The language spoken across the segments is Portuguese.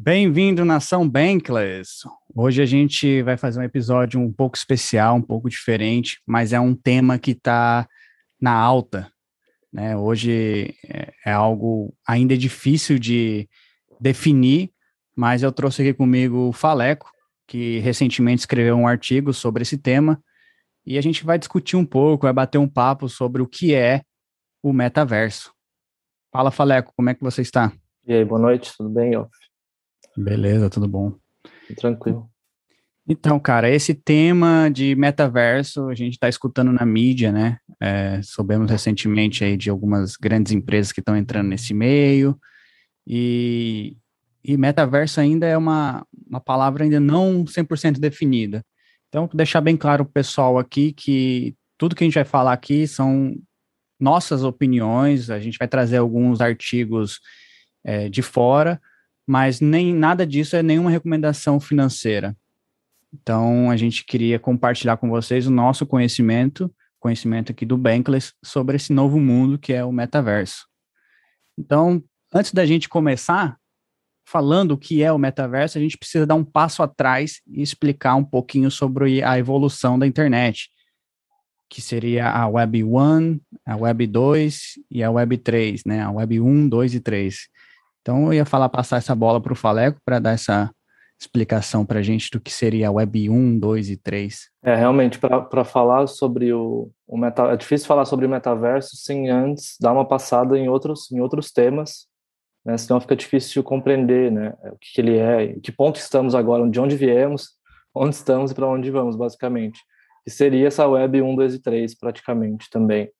Bem-vindo, Nação Bankless! Hoje a gente vai fazer um episódio um pouco especial, um pouco diferente, mas é um tema que está na alta. Né? Hoje é, é algo ainda difícil de definir, mas eu trouxe aqui comigo o Faleco, que recentemente escreveu um artigo sobre esse tema, e a gente vai discutir um pouco, vai bater um papo sobre o que é o metaverso. Fala, Faleco, como é que você está? E aí, boa noite, tudo bem? Beleza, tudo bom. Tranquilo. Então, cara, esse tema de metaverso a gente está escutando na mídia, né? É, soubemos recentemente aí de algumas grandes empresas que estão entrando nesse meio e, e metaverso ainda é uma, uma palavra ainda não 100% definida. Então, deixar bem claro para o pessoal aqui que tudo que a gente vai falar aqui são nossas opiniões, a gente vai trazer alguns artigos é, de fora, mas nem nada disso é nenhuma recomendação financeira. Então, a gente queria compartilhar com vocês o nosso conhecimento, conhecimento aqui do Bankless, sobre esse novo mundo que é o metaverso. Então, antes da gente começar falando o que é o metaverso, a gente precisa dar um passo atrás e explicar um pouquinho sobre a evolução da internet que seria a Web 1, a Web 2 e a Web 3, né? A Web 1, 2 e 3. Então eu ia falar, passar essa bola para o Faleco para dar essa explicação para a gente do que seria a Web 1, 2 e 3. É, realmente, para falar sobre o, o meta, é difícil falar sobre metaverso sem antes dar uma passada em outros, em outros temas, né? Senão fica difícil compreender, né? O que, que ele é, em que ponto estamos agora, de onde viemos, onde estamos e para onde vamos, basicamente que seria essa web 1, 2 e 3, praticamente, também.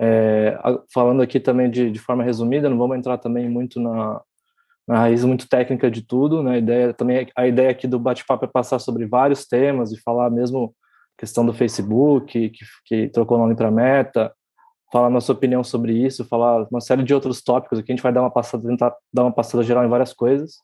É, falando aqui também de, de, forma resumida, não vamos entrar também muito na, na raiz muito técnica de tudo, né? A ideia também a ideia aqui do bate-papo é passar sobre vários temas e falar mesmo questão do Facebook que, que trocou o nome para Meta, falar nossa opinião sobre isso, falar uma série de outros tópicos aqui a gente vai dar uma passada tentar dar uma passada geral em várias coisas.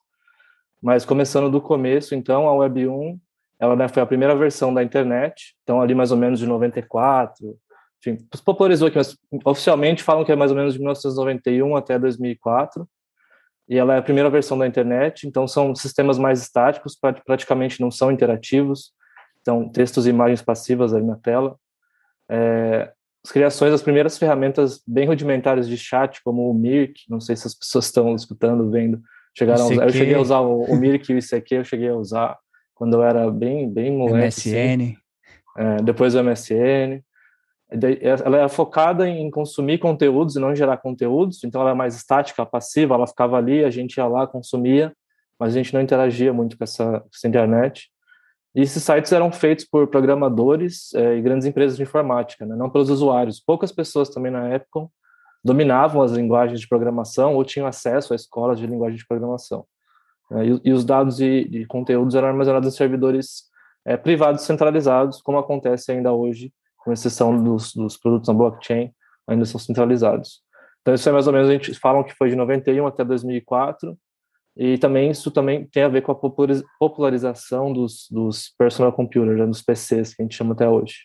Mas começando do começo, então, a Web 1 ela né, foi a primeira versão da internet, então ali mais ou menos de 94, enfim, popularizou aqui, mas oficialmente falam que é mais ou menos de 1991 até 2004, e ela é a primeira versão da internet, então são sistemas mais estáticos, praticamente não são interativos, então textos e imagens passivas ali na tela. É, as criações das primeiras ferramentas bem rudimentares de chat, como o Mirk, não sei se as pessoas estão escutando, vendo, chegaram usar, eu cheguei a usar o, o Mirk e o ICQ, eu cheguei a usar, quando eu era bem, bem moleque. MSN. Assim. É, depois do MSN. Ela é focada em consumir conteúdos e não gerar conteúdos, então ela é mais estática, passiva, ela ficava ali, a gente ia lá, consumia, mas a gente não interagia muito com essa, com essa internet. E esses sites eram feitos por programadores é, e grandes empresas de informática, né? não pelos usuários. Poucas pessoas também na época dominavam as linguagens de programação ou tinham acesso a escolas de linguagem de programação. Né, e, e, os dados e, conteúdos eram armazenados em servidores é, privados centralizados, como acontece ainda hoje, com exceção dos, dos produtos na blockchain, ainda são centralizados. Então isso é mais ou menos, a gente falam que foi de 91 até 2004, e também isso também tem a ver com a popularização dos, dos personal computers, né, dos PCs, que a gente chama até hoje.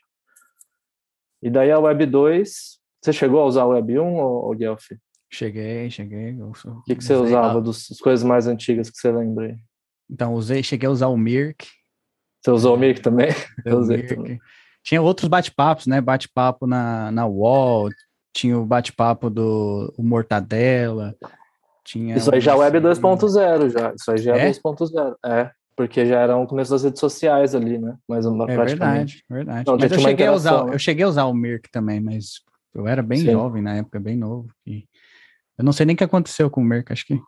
E daí a Web 2, você chegou a usar a Web 1, ou, Guelph? Cheguei, cheguei. O que, que você usava das coisas mais antigas que você lembra aí? Então, usei, cheguei a usar o Mirk. Você usou o Mirk também? Eu usei também. Tinha outros bate-papos, né? Bate-papo na, na Wall, tinha o bate-papo do o Mortadela. Tinha Isso aí já é Web 2.0 já. Isso aí já é, é? 2.0. É, porque já era um começo das redes sociais ali, né? Mas é verdade, verdade. Não, mas eu cheguei, a usar, né? eu cheguei a usar o Mirk também, mas eu era bem Sim. jovem na época, bem novo. E eu não sei nem o que aconteceu com o Merck, acho que.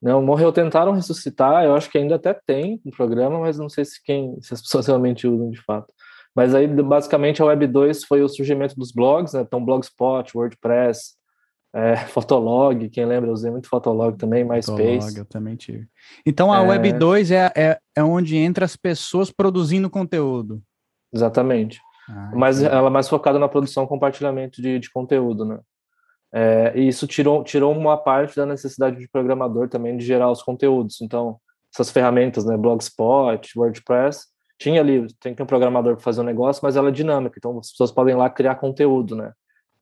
Não, morreu, tentaram ressuscitar, eu acho que ainda até tem um programa, mas não sei se quem, se as pessoas realmente usam de fato. Mas aí, basicamente, a Web 2 foi o surgimento dos blogs, né? Então, Blogspot, WordPress, é, Fotolog, quem lembra, eu usei muito Fotolog também, MySpace. Fotolog, eu também tive. Então, a é... Web 2 é, é, é onde entra as pessoas produzindo conteúdo. Exatamente. Ah, Mas ela é mais focada na produção e compartilhamento de, de conteúdo, né? É, e isso tirou, tirou uma parte da necessidade de programador também de gerar os conteúdos. Então, essas ferramentas, né, Blogspot, WordPress, tinha ali, tem que ter um programador para fazer um negócio, mas ela é dinâmica, então as pessoas podem lá criar conteúdo, né?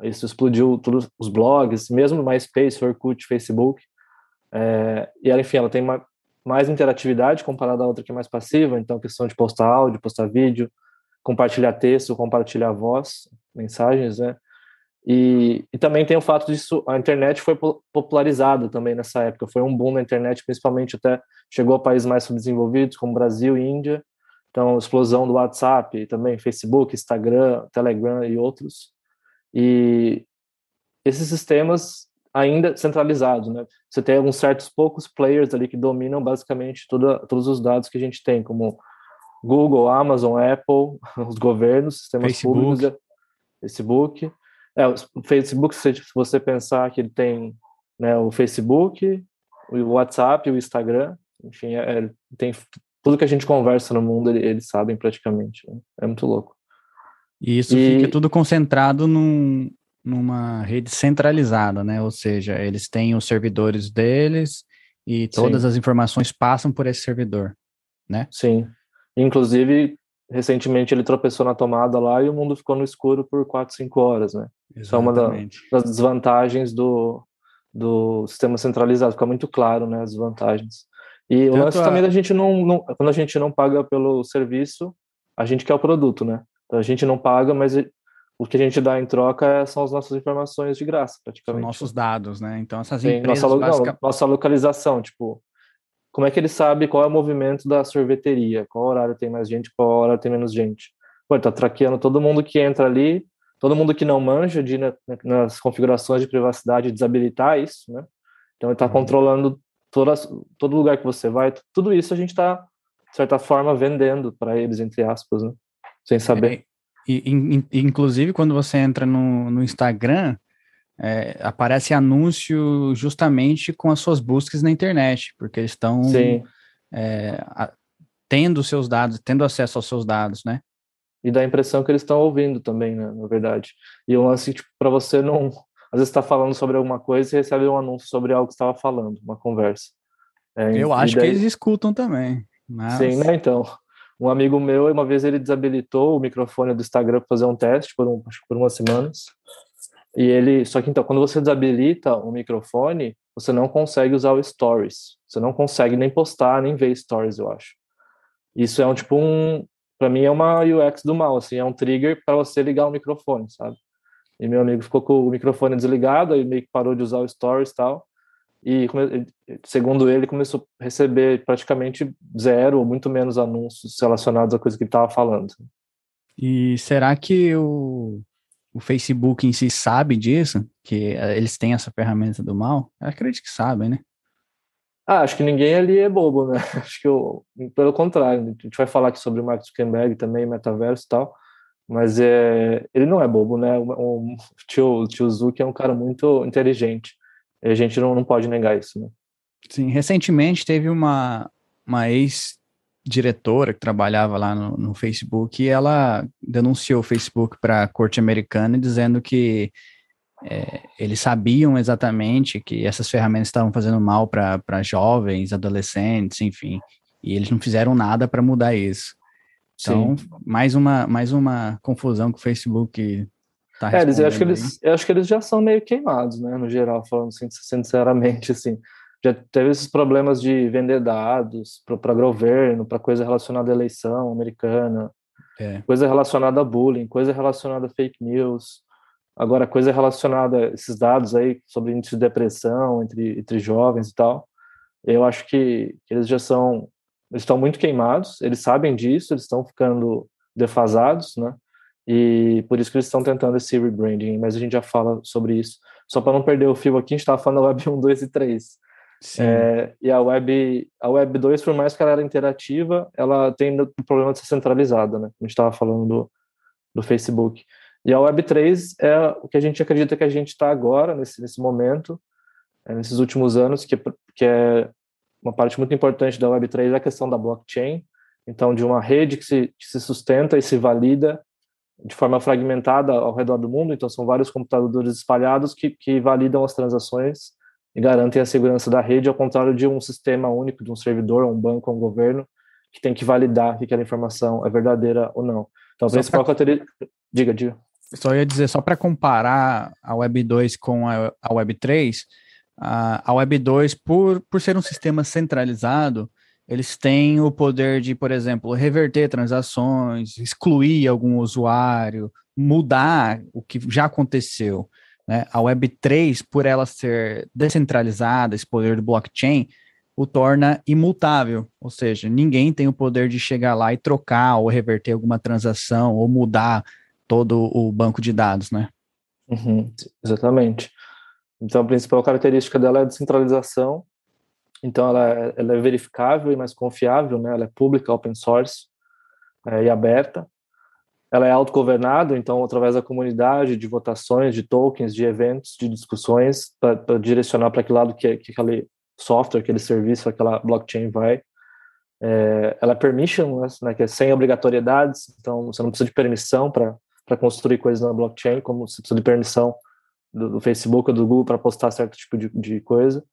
Isso explodiu todos os blogs, mesmo MySpace, Orkut, Facebook. É, e ela, enfim, ela tem uma, mais interatividade comparada à outra que é mais passiva, então questão de postar áudio, postar vídeo, compartilhar texto, compartilhar voz, mensagens, né? E, e também tem o fato disso, a internet foi popularizada também nessa época, foi um boom na internet, principalmente até chegou a países mais subdesenvolvidos, como Brasil e Índia, então explosão do WhatsApp, também Facebook, Instagram, Telegram e outros. E esses sistemas ainda centralizados, né? Você tem alguns certos poucos players ali que dominam basicamente toda, todos os dados que a gente tem, como Google, Amazon, Apple, os governos, sistemas Facebook. públicos, Facebook. É, o Facebook, se você pensar que ele tem né, o Facebook, o WhatsApp, o Instagram, enfim, é, é, tem tudo que a gente conversa no mundo, eles sabem praticamente. Né? É muito louco. E isso e... fica tudo concentrado num, numa rede centralizada, né? Ou seja, eles têm os servidores deles e todas Sim. as informações passam por esse servidor, né? Sim. Inclusive, recentemente ele tropeçou na tomada lá e o mundo ficou no escuro por 4, 5 horas, né? Exatamente. Isso é uma das desvantagens do, do sistema centralizado, fica muito claro, né, as vantagens. E Tanto o lance a... também da gente não, não, quando a gente não paga pelo serviço, a gente quer o produto, né? Então a gente não paga, mas o que a gente dá em troca é, são as nossas informações de graça, praticamente. São nossos dados, né? Então essas Sim, empresas nossa, basic... não, nossa localização, tipo, como é que ele sabe qual é o movimento da sorveteria, qual horário tem mais gente, qual horário tem menos gente. Pô, ele tá traqueando todo mundo que entra ali, todo mundo que não manja de né, nas configurações de privacidade desabilitar isso, né? Então ele tá uhum. controlando todas, todo lugar que você vai, tudo isso a gente tá de certa forma vendendo para eles entre aspas, né? Sem saber. É, e, inclusive quando você entra no, no Instagram, é, aparece anúncio justamente com as suas buscas na internet, porque eles estão é, tendo seus dados, tendo acesso aos seus dados, né? E dá a impressão que eles estão ouvindo também, né, na verdade. E um lance, tipo, para você não... Às vezes está falando sobre alguma coisa e recebe um anúncio sobre algo que estava falando, uma conversa. É, Eu acho daí... que eles escutam também. Mas... Sim, né, então. Um amigo meu, uma vez ele desabilitou o microfone do Instagram para fazer um teste por, um, acho que por umas semanas. E ele, só que então, quando você desabilita o microfone, você não consegue usar o Stories. Você não consegue nem postar, nem ver Stories, eu acho. Isso é um tipo um, para mim é uma UX do mal, assim, é um trigger para você ligar o microfone, sabe? E meu amigo ficou com o microfone desligado, aí meio que parou de usar o Stories e tal. E segundo ele, começou a receber praticamente zero ou muito menos anúncios relacionados à coisa que ele estava falando. E será que o o Facebook em si sabe disso? Que eh, eles têm essa ferramenta do mal? Eu acredito que sabem, né? Ah, acho que ninguém ali é bobo, né? Acho que eu, pelo contrário, a gente vai falar aqui sobre o Mark Zuckerberg também, metaverso e tal, mas é, ele não é bobo, né? O, o, tio, o tio Zuck é um cara muito inteligente. E a gente não, não pode negar isso, né? Sim, recentemente teve uma, uma ex diretora que trabalhava lá no, no Facebook e ela denunciou o Facebook para a corte americana dizendo que é, eles sabiam exatamente que essas ferramentas estavam fazendo mal para jovens, adolescentes, enfim, e eles não fizeram nada para mudar isso. Então, Sim. mais uma, mais uma confusão que o Facebook está é, eles, eu acho que eles, eu acho que eles já são meio queimados, né, no geral, falando sinceramente, assim já teve esses problemas de vender dados para governo, para coisa relacionada à eleição americana, é. coisa relacionada a bullying, coisa relacionada a fake news. Agora, coisa relacionada a esses dados aí sobre índice de depressão entre, entre jovens e tal, eu acho que eles já são, eles estão muito queimados, eles sabem disso, eles estão ficando defasados, né? E por isso que eles estão tentando esse rebranding, mas a gente já fala sobre isso. Só para não perder o fio aqui, a gente estava falando da Web 1, 2 e 3. É, e a Web, a Web 2, por mais que ela era interativa, ela tem o problema de ser centralizada, né? A gente estava falando do, do Facebook. E a Web 3 é o que a gente acredita que a gente está agora, nesse, nesse momento, é, nesses últimos anos, que, que é uma parte muito importante da Web 3 é a questão da blockchain. Então, de uma rede que se, que se sustenta e se valida de forma fragmentada ao redor do mundo. Então, são vários computadores espalhados que, que validam as transações e garantem a segurança da rede, ao contrário de um sistema único, de um servidor, um banco, um governo, que tem que validar que aquela informação é verdadeira ou não. Então, a principal pra... Diga, diga. Só ia dizer, só para comparar a Web 2 com a, a Web 3, a, Web 2, por, por ser um sistema centralizado, eles têm o poder de, por exemplo, reverter transações, excluir algum usuário, mudar o que já aconteceu. Né? A Web3, por ela ser descentralizada, esse poder do blockchain, o torna imutável, ou seja, ninguém tem o poder de chegar lá e trocar ou reverter alguma transação ou mudar todo o banco de dados, né? Uhum, exatamente. Então, a principal característica dela é a descentralização. Então, ela é, ela é verificável e mais confiável, né? Ela é pública, open source é, e aberta. Ela é autogovernada, então, através da comunidade, de votações, de tokens, de eventos, de discussões, para direcionar para que lado que, que aquele software, aquele serviço, aquela blockchain vai. É, ela é permissionless, né, que é sem obrigatoriedades, então você não precisa de permissão para construir coisas na blockchain, como você precisa de permissão do, do Facebook ou do Google para postar certo tipo de, de, coisa.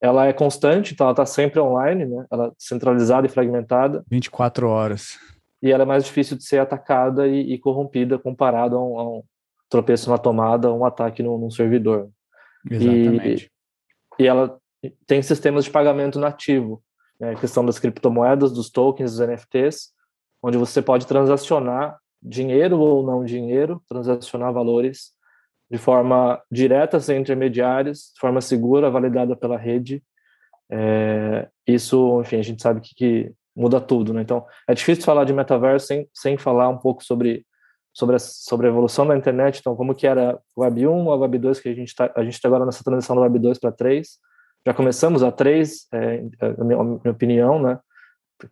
Ela é constante, então ela está sempre online, né? Ela é centralizada e fragmentada. 24 horas. E ela é mais difícil de ser atacada e, e corrompida comparado a um, a um, tropeço na tomada, um ataque num, num servidor. Exatamente. E, e, ela tem sistemas de pagamento nativo, né? a questão das criptomoedas, dos tokens, dos NFTs, onde você pode transacionar dinheiro ou não dinheiro, transacionar valores de forma direta, sem intermediários, de forma segura, validada pela rede. É, isso, enfim, a gente sabe que, que, muda tudo, né? Então, é difícil falar de metaverso sem, sem falar um pouco sobre sobre a, sobre a evolução da internet, então como que era Web 1, a Web 2, que a gente está a gente está agora nessa transição do Web 2 para 3. Já começamos a 3, é, a minha, a minha opinião, né?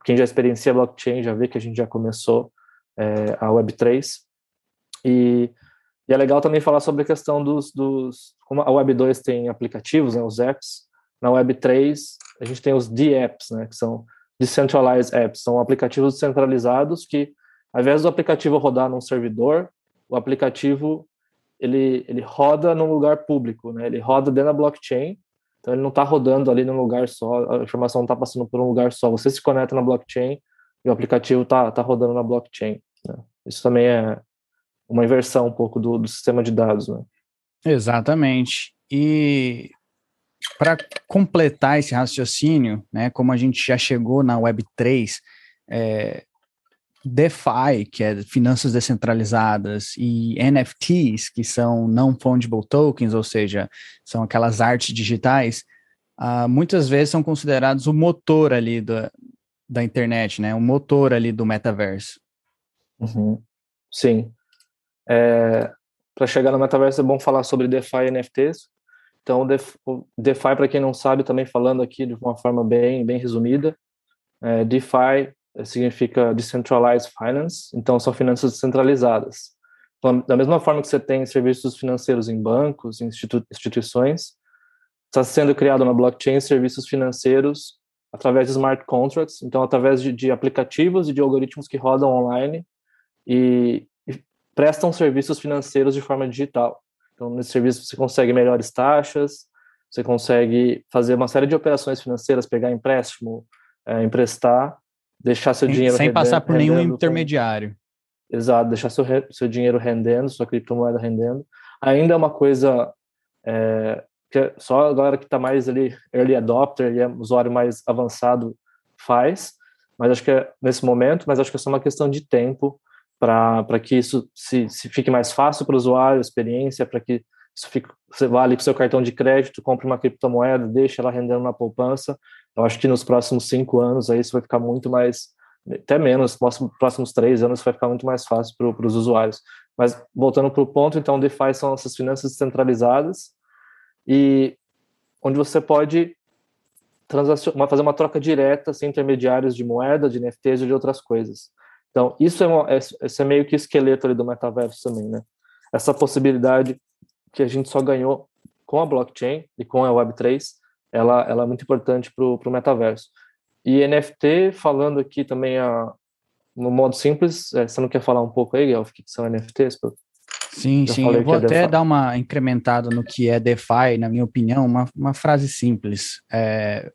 Quem já experiencia blockchain já vê que a gente já começou é, a Web 3. E e é legal também falar sobre a questão dos, dos como a Web 2 tem aplicativos, né, os apps, na Web 3 a gente tem os D-apps, né, que são Decentralized Apps, são aplicativos descentralizados que, ao invés do aplicativo rodar num servidor, o aplicativo ele, ele roda num lugar público, né, ele roda dentro da blockchain, então ele não está rodando ali num lugar só, a informação não está passando por um lugar só, você se conecta na blockchain e o aplicativo está tá rodando na blockchain. Né. Isso também é, uma inversão um pouco do, do sistema de dados, né? Exatamente. E para completar esse raciocínio, né, como a gente já chegou na Web3, é, DeFi, que é finanças descentralizadas, e NFTs, que são non-fungible tokens, ou seja, são aquelas artes digitais, uh, muitas vezes são considerados o motor ali da, da internet, né, o motor ali do metaverso. Uhum. Sim. É, para chegar no metaverso é bom falar sobre DeFi e NFTs. Então, o DeFi, para quem não sabe, também falando aqui de uma forma bem, bem resumida, é, DeFi significa Decentralized Finance, então são finanças descentralizadas. Então, da mesma forma que você tem serviços financeiros em bancos, em institu instituições, está sendo criado na blockchain serviços financeiros através de smart contracts, então através de, de aplicativos e de algoritmos que rodam online e, prestam serviços financeiros de forma digital. Então, nesse serviço você consegue melhores taxas, você consegue fazer uma série de operações financeiras, pegar empréstimo, é, emprestar, deixar seu dinheiro sem passar por nenhum intermediário. Com... Exato, deixar seu, seu dinheiro rendendo, sua criptomoeda rendendo. Ainda é uma coisa é, que é só a galera que está mais ali early adopter e é usuário mais avançado faz, mas acho que é nesse momento, mas acho que é só uma questão de tempo para que isso se, se fique mais fácil para o usuário, a experiência, para que isso fique, você vá ali com o seu cartão de crédito, compre uma criptomoeda, deixe ela rendendo na poupança. Eu acho que nos próximos cinco anos aí isso vai ficar muito mais, até menos, nos próximos três anos vai ficar muito mais fácil para os usuários. Mas voltando para o ponto, então, DeFi são essas finanças descentralizadas e onde você pode fazer uma troca direta sem intermediários de moeda, de NFTs ou de outras coisas. Então, isso é, uma, é, é meio que esqueleto ali do metaverso também, né? Essa possibilidade que a gente só ganhou com a blockchain e com a Web3, ela, ela é muito importante para o metaverso. E NFT, falando aqui também a, no modo simples, é, você não quer falar um pouco aí, Guelph, o que são NFTs? Sim, sim, eu vou é até DeFi. dar uma incrementada no que é DeFi, na minha opinião, uma, uma frase simples. É,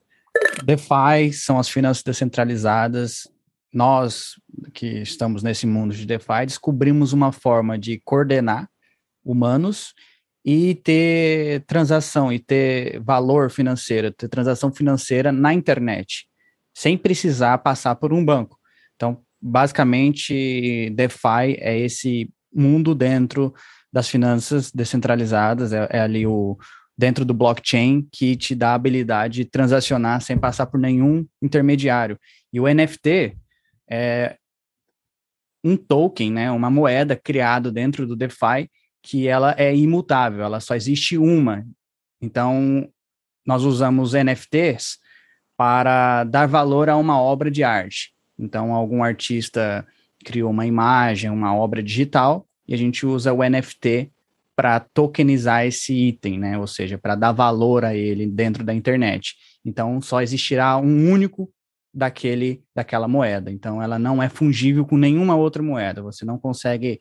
DeFi são as finanças descentralizadas nós que estamos nesse mundo de DeFi descobrimos uma forma de coordenar humanos e ter transação e ter valor financeiro, ter transação financeira na internet, sem precisar passar por um banco. Então, basicamente, DeFi é esse mundo dentro das finanças descentralizadas, é, é ali o dentro do blockchain que te dá a habilidade de transacionar sem passar por nenhum intermediário. E o NFT é um token, né, uma moeda criado dentro do DeFi que ela é imutável, ela só existe uma. Então, nós usamos NFTs para dar valor a uma obra de arte. Então, algum artista criou uma imagem, uma obra digital, e a gente usa o NFT para tokenizar esse item, né? Ou seja, para dar valor a ele dentro da internet. Então, só existirá um único daquele daquela moeda. Então, ela não é fungível com nenhuma outra moeda. Você não consegue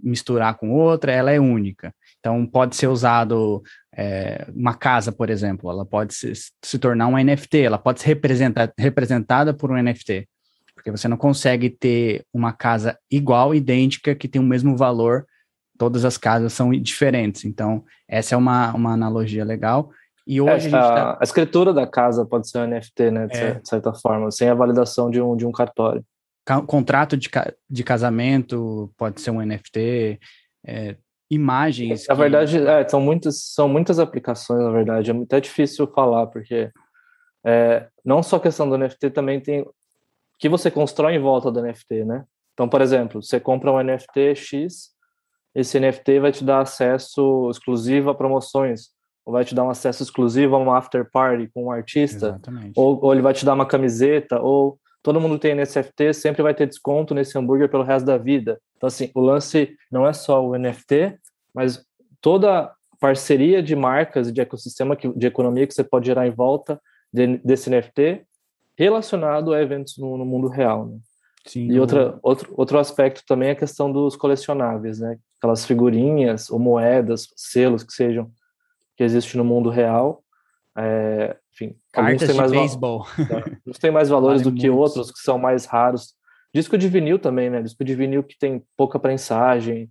misturar com outra, ela é única. Então, pode ser usado é, uma casa, por exemplo, ela pode se, se tornar um NFT, ela pode ser representa, representada por um NFT, porque você não consegue ter uma casa igual, idêntica, que tem o mesmo valor, todas as casas são diferentes. Então, essa é uma, uma analogia legal. E hoje a, gente tá... a escritura da casa pode ser um NFT, né, de é. certa forma, sem a validação de um, de um cartório contrato de, de casamento pode ser um NFT, é, imagens. Na que... verdade, é, são, muitas, são muitas aplicações, na verdade. É até difícil falar, porque é, não só a questão do NFT, também tem que você constrói em volta do NFT, né? Então, por exemplo, você compra um NFT X, esse NFT vai te dar acesso exclusivo a promoções, ou vai te dar um acesso exclusivo a um after party com um artista, ou, ou ele vai te dar uma camiseta, ou todo mundo tem NFT, sempre vai ter desconto nesse hambúrguer pelo resto da vida. Então, assim, o lance não é só o NFT, mas toda parceria de marcas e de ecossistema que, de economia que você pode gerar em volta de, desse NFT relacionado a eventos no, no mundo real. Né? Sim, e outra, outro, outro aspecto também é a questão dos colecionáveis, né? Aquelas figurinhas ou moedas, selos que sejam, que existem no mundo real, é, enfim, Cartas de beisebol. Uns têm mais valores vale do que outros, que são mais raros. Disco de vinil também, né? Disco de vinil que tem pouca prensagem,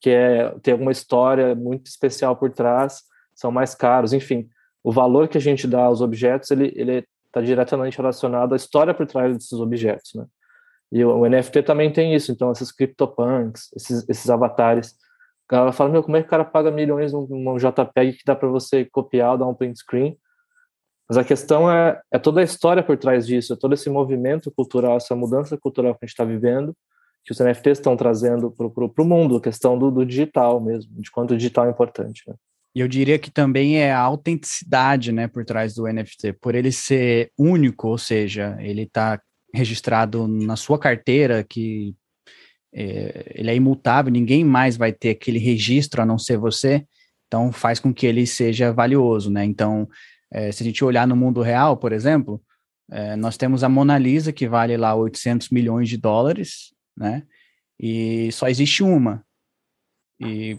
que é, tem alguma história muito especial por trás, são mais caros. Enfim, o valor que a gente dá aos objetos, ele está diretamente relacionado à história por trás desses objetos, né? E o, o NFT também tem isso. Então, esses CryptoPunks, esses, esses avatares, a galera fala, meu, como é que o cara paga milhões num JPEG que dá para você copiar, dar um print screen? Mas a questão é, é toda a história por trás disso, é todo esse movimento cultural, essa mudança cultural que a gente está vivendo, que os NFTs estão trazendo para o mundo, a questão do, do, digital mesmo, de quanto o digital é importante. Né? E eu diria que também é a autenticidade né, por trás do NFT, por ele ser único, ou seja, ele está registrado na sua carteira, que é, ele é imutável, ninguém mais vai ter aquele registro a não ser você, então faz com que ele seja valioso, né? Então, é, se a gente olhar no mundo real, por exemplo, é, nós temos a Mona Lisa, que vale lá 800 milhões de dólares, né? E só existe uma. E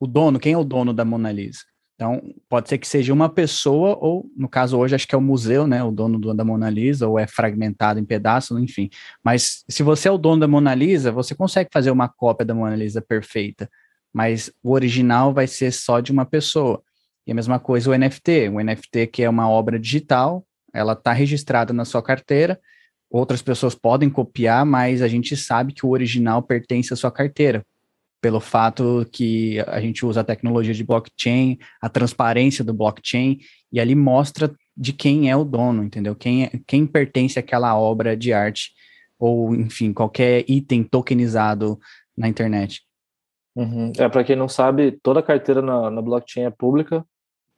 o dono, quem é o dono da Mona Lisa? Então, pode ser que seja uma pessoa, ou no caso hoje, acho que é o museu, né? O dono do, da Mona Lisa, ou é fragmentado em pedaços, enfim. Mas se você é o dono da Mona Lisa, você consegue fazer uma cópia da Mona Lisa perfeita, mas o original vai ser só de uma pessoa. E a mesma coisa o NFT. O NFT, que é uma obra digital, ela está registrada na sua carteira, outras pessoas podem copiar, mas a gente sabe que o original pertence à sua carteira, pelo fato que a gente usa a tecnologia de blockchain, a transparência do blockchain, e ali mostra de quem é o dono, entendeu? Quem, é, quem pertence àquela obra de arte, ou, enfim, qualquer item tokenizado na internet. Uhum. É, para quem não sabe, toda carteira na, na blockchain é pública,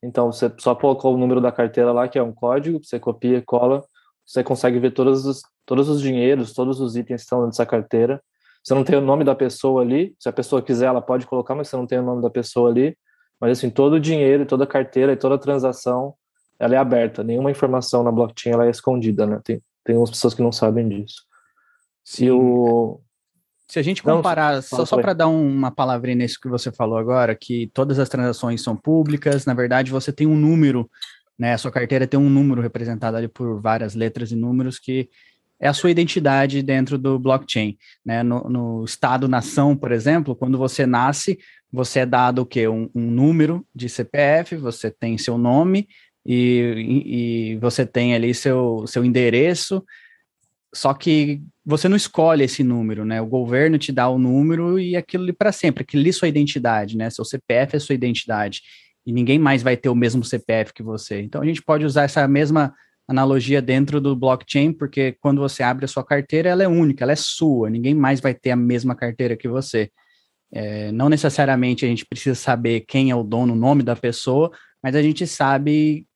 então, você só colocou o número da carteira lá, que é um código, você copia e cola, você consegue ver todos os, todos os dinheiros, todos os itens que estão nessa carteira. Você não tem o nome da pessoa ali, se a pessoa quiser, ela pode colocar, mas você não tem o nome da pessoa ali. Mas, assim, todo o dinheiro, toda a carteira e toda a transação, ela é aberta. Nenhuma informação na blockchain ela é escondida, né? Tem, tem umas pessoas que não sabem disso. Sim. E o, se a gente comparar, não, só, só para dar uma palavrinha nisso que você falou agora, que todas as transações são públicas, na verdade você tem um número, né? A sua carteira tem um número representado ali por várias letras e números que é a sua identidade dentro do blockchain. Né? No, no Estado-nação, por exemplo, quando você nasce, você é dado o quê? Um, um número de CPF, você tem seu nome e, e, você tem ali seu, seu endereço, só que você não escolhe esse número, né? O governo te dá o número e aquilo ali para sempre, aquilo ali é sua identidade, né? Seu CPF é sua identidade. E ninguém mais vai ter o mesmo CPF que você. Então a gente pode usar essa mesma analogia dentro do blockchain, porque quando você abre a sua carteira, ela é única, ela é sua, ninguém mais vai ter a mesma carteira que você. É, não necessariamente a gente precisa saber quem é o dono, o nome da pessoa, mas a gente sabe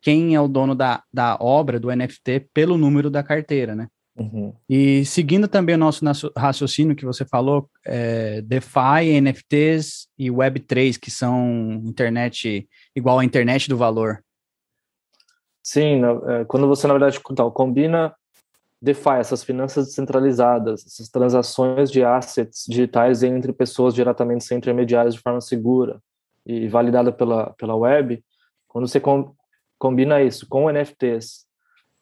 quem é o dono da, da obra, do NFT, pelo número da carteira, né? Uhum. E seguindo também o nosso raciocínio que você falou, é, DeFi, NFTs e Web3, que são internet igual à internet do valor. Sim, é, quando você, na verdade, então, combina DeFi, essas finanças descentralizadas, essas transações de assets digitais entre pessoas diretamente sem intermediários de forma segura e validada pela, pela web, quando você com, combina isso com NFTs,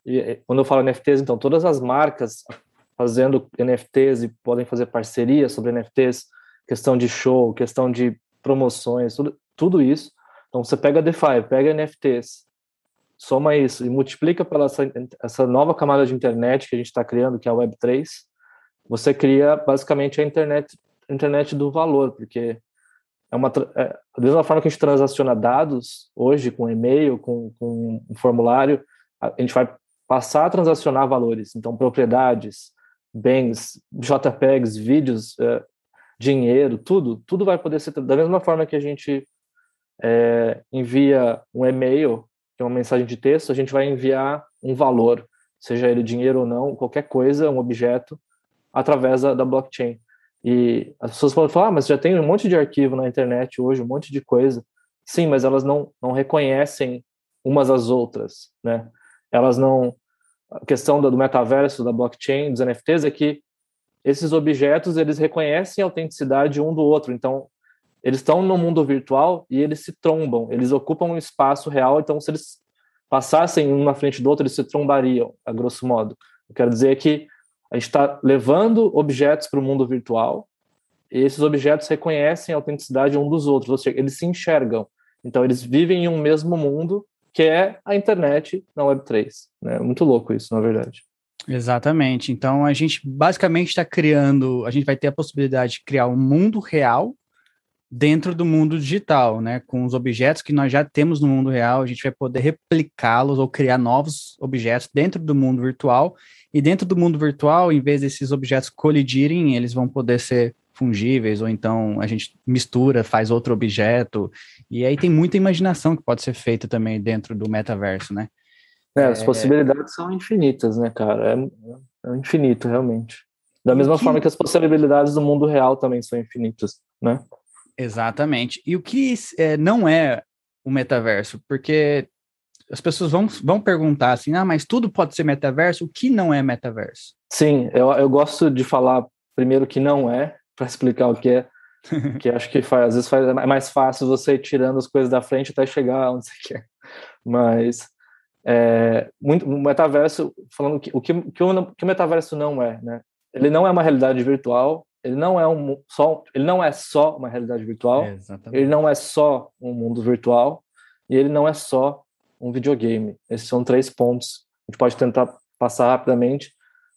e quando eu falo NFTs, então, todas as marcas fazendo NFTs e podem fazer parcerias sobre NFTs, questão de show, questão de promoções, tudo, tudo isso. Então, você pega DeFi, pega NFTs, soma isso e multiplica pela essa, essa nova camada de internet que a gente está criando, que é a Web3, você cria basicamente a internet, internet do valor, porque é uma é, da mesma forma que a gente transaciona dados hoje com e-mail, com, com um formulário, a gente vai passar a transacionar valores, então propriedades, bens, JPEGs, vídeos, é, dinheiro, tudo, tudo vai poder ser da mesma forma que a gente é, envia um e-mail que é uma mensagem de texto, a gente vai enviar um valor, seja ele dinheiro ou não, qualquer coisa, um objeto, através da, da blockchain. E as pessoas podem falar, ah, mas já tem um monte de arquivo na internet hoje, um monte de coisa. Sim, mas elas não, não reconhecem umas às outras, né? Elas não... A questão do metaverso, da blockchain, dos NFTs é que esses objetos, eles reconhecem a autenticidade um do outro. Então, eles estão no mundo virtual e eles se trombam, eles ocupam um espaço real, então se eles passassem um na frente do outro, eles se trombariam, a grosso modo. Eu quero dizer que a gente está levando objetos para o mundo virtual e esses objetos reconhecem a autenticidade um dos outros, ou seja, eles se enxergam. Então, eles vivem em um mesmo mundo, que é a internet na Web3. Né? Muito louco isso, na verdade. Exatamente. Então, a gente basicamente está criando, a gente vai ter a possibilidade de criar um mundo real dentro do mundo digital, né? Com os objetos que nós já temos no mundo real, a gente vai poder replicá-los ou criar novos objetos dentro do mundo virtual. E dentro do mundo virtual, em vez desses objetos colidirem, eles vão poder ser fungíveis, ou então a gente mistura, faz outro objeto. E aí tem muita imaginação que pode ser feita também dentro do metaverso, né? É, as é... possibilidades são infinitas, né, cara? É, é infinito, realmente. Da mesma que... forma que as possibilidades do mundo real também são infinitas, né? Exatamente. E o que é, não é o metaverso? Porque as pessoas vão, vão perguntar assim, ah, mas tudo pode ser metaverso? O que não é metaverso? Sim, eu, eu gosto de falar primeiro que não é, para explicar o que é, que acho que faz, às vezes faz, é mais fácil você ir tirando as coisas da frente até chegar onde você quer. Mas é, muito, o metaverso, falando que, o que, que, o, que o metaverso não é, né? Ele não é uma realidade virtual, ele não é um só ele não é só uma realidade virtual é, ele não é só um mundo virtual e ele não é só um videogame. Esses são três pontos. A gente pode tentar passar rapidamente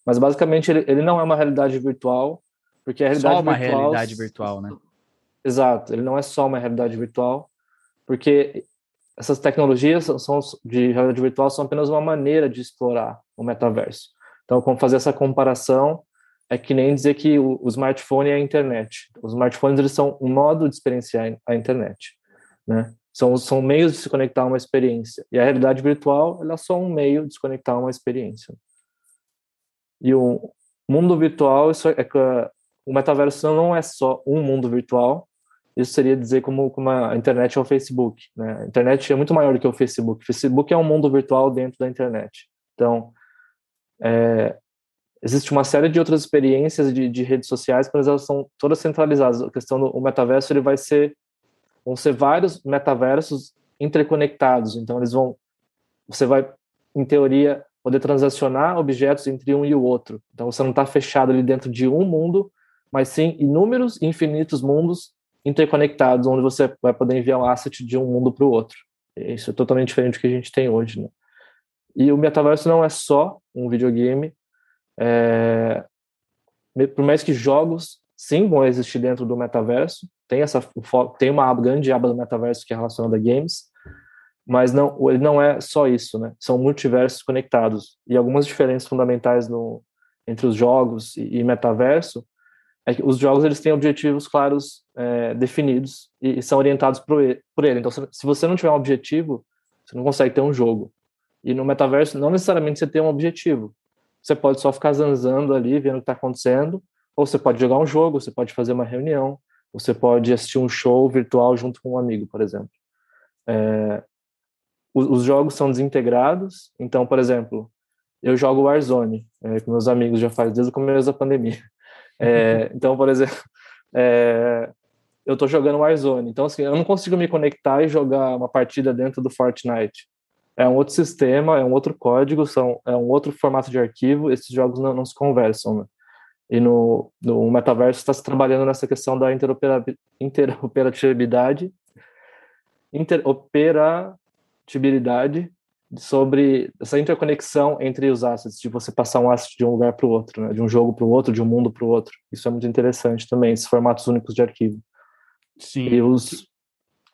mas basicamente ele, ele não é uma realidade virtual porque a realidade só uma virtual, realidade virtual né? Exato ele não é só uma realidade virtual porque essas tecnologias são de realidade virtual são apenas uma maneira de explorar o metaverso. Então como fazer essa comparação é que nem dizer que o, smartphone é a internet. Os smartphones eles são um modo de experienciar a internet, né? São, são meios de se conectar a uma experiência. E a realidade virtual ela é só um meio de se conectar a uma experiência. E o mundo virtual, isso é, é o metaverso não é só um mundo virtual. Isso seria dizer como, como a internet é o Facebook. Né? A internet é muito maior do que o Facebook. O Facebook é um mundo virtual dentro da internet. Então, é, existe uma série de outras experiências de, de, redes sociais, mas elas são todas centralizadas. A questão do metaverso ele vai ser vão ser vários metaversos interconectados. Então eles vão você vai em teoria poder transacionar objetos entre um e o outro. Então você não está fechado ali dentro de um mundo, mas sim inúmeros, infinitos mundos interconectados, onde você vai poder enviar um asset de um mundo para o outro. Isso é totalmente diferente do que a gente tem hoje. Né? E o metaverso não é só um videogame. É... Por mais que jogos, sim, vão existir dentro do metaverso, tem, essa, tem uma grande aba do metaverso que é relacionada a games, mas não, ele não é só isso, né? São multiversos conectados. E algumas diferenças fundamentais no, entre os jogos e, e metaverso é que os jogos eles têm objetivos claros é, definidos e, e, são orientados por ele, por ele. Então, se, se você não tiver um objetivo, você não consegue ter um jogo. E no metaverso, não necessariamente você tem um objetivo. Você pode só ficar zanzando ali, vendo o que está acontecendo, ou você pode jogar um jogo, você pode fazer uma reunião, você pode assistir um show virtual junto com um amigo, por exemplo. É, os, os, jogos são desintegrados, então, por exemplo, eu jogo Warzone é, com meus amigos já faz desde o começo da pandemia. É, então, por exemplo, é, eu estou jogando Warzone, então assim, eu não consigo me conectar e jogar uma partida dentro do Fortnite. É um outro sistema, é um outro código, são, é um outro formato de arquivo, esses jogos não, não se conversam, né? E no, no metaverso está se trabalhando nessa questão da interoperabilidade, interoperabilidade sobre essa interconexão entre os assets, de você passar um asset de um lugar para o outro, né? de um jogo para o outro, de um mundo para o outro. Isso é muito interessante também, esses formatos únicos de arquivo. Sim. E os...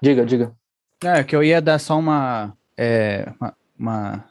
Diga, diga. É, que eu ia dar só uma, é, uma, uma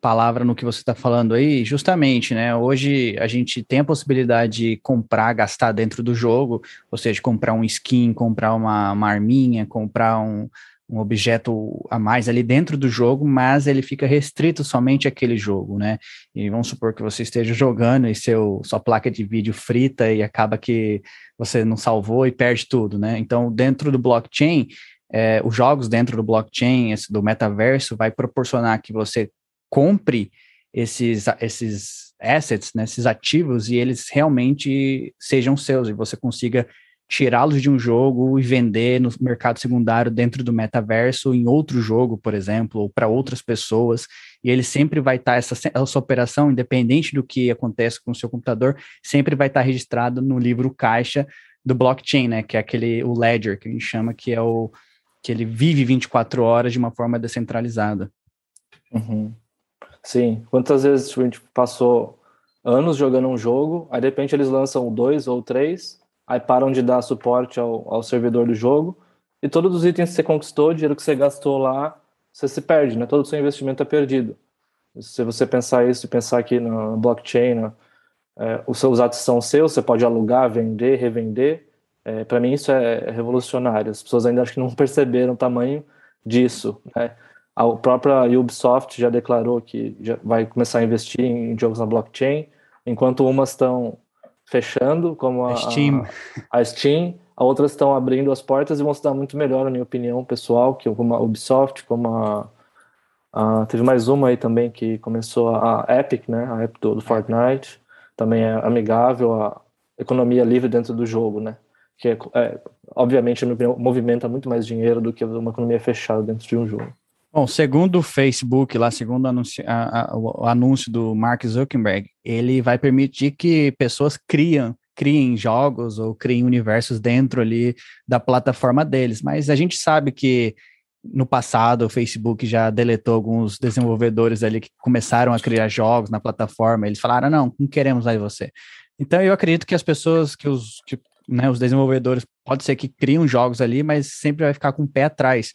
palavra no que você está falando aí, justamente, né? Hoje a gente tem a possibilidade de comprar, gastar dentro do jogo, ou seja, comprar um skin, comprar uma, uma arminha, comprar um, um objeto a mais ali dentro do jogo, mas ele fica restrito somente àquele jogo, né? E vamos supor que você esteja jogando e seu, sua placa de vídeo frita e acaba que você não salvou e perde tudo, né? Então, dentro do blockchain, é, os jogos dentro do blockchain, esse, do metaverso, vai proporcionar que você compre esses, esses assets, né, esses ativos, e eles realmente sejam seus, e você consiga tirá-los de um jogo e vender no mercado secundário dentro do metaverso, em outro jogo, por exemplo, ou para outras pessoas, e ele sempre vai estar, tá, essa, essa operação, independente do que acontece com o seu computador, sempre vai estar tá registrado no livro caixa do blockchain, né, que é aquele, o ledger, que a gente chama, que é o, que ele vive 24 horas de uma forma descentralizada. Uhum. Sim, quantas vezes a gente passou anos jogando um jogo, aí de repente eles lançam dois ou três, aí param de dar suporte ao, ao servidor do jogo, e todos os itens que você conquistou, dinheiro que você gastou lá, você se perde, né? Todo o seu investimento é perdido. Se você pensar isso e pensar aqui na blockchain, né? é, os seus atos são seus, você pode alugar, vender, revender. É, Para mim isso é revolucionário. As pessoas ainda acho que não perceberam o tamanho disso. Né? A própria Ubisoft já declarou que já vai começar a investir em jogos na blockchain, enquanto umas estão fechando, como a, a Steam, a, a Steam, a outras estão abrindo as portas e vão se dar muito melhor, na minha opinião pessoal, que como a Ubisoft, como a, a teve mais uma aí também que começou a, a Epic, né, a Epic do, do Fortnite, também é amigável a economia livre dentro do jogo, né, que é, é obviamente movimenta muito mais dinheiro do que uma economia fechada dentro de um jogo. Bom, segundo o Facebook, lá, segundo o anúncio do Mark Zuckerberg, ele vai permitir que pessoas criam, criem jogos ou criem universos dentro ali da plataforma deles. Mas a gente sabe que no passado o Facebook já deletou alguns desenvolvedores ali que começaram a criar jogos na plataforma. Eles falaram: não, não queremos aí você. Então eu acredito que as pessoas, que os, que, né, os desenvolvedores, pode ser que criam jogos ali, mas sempre vai ficar com o pé atrás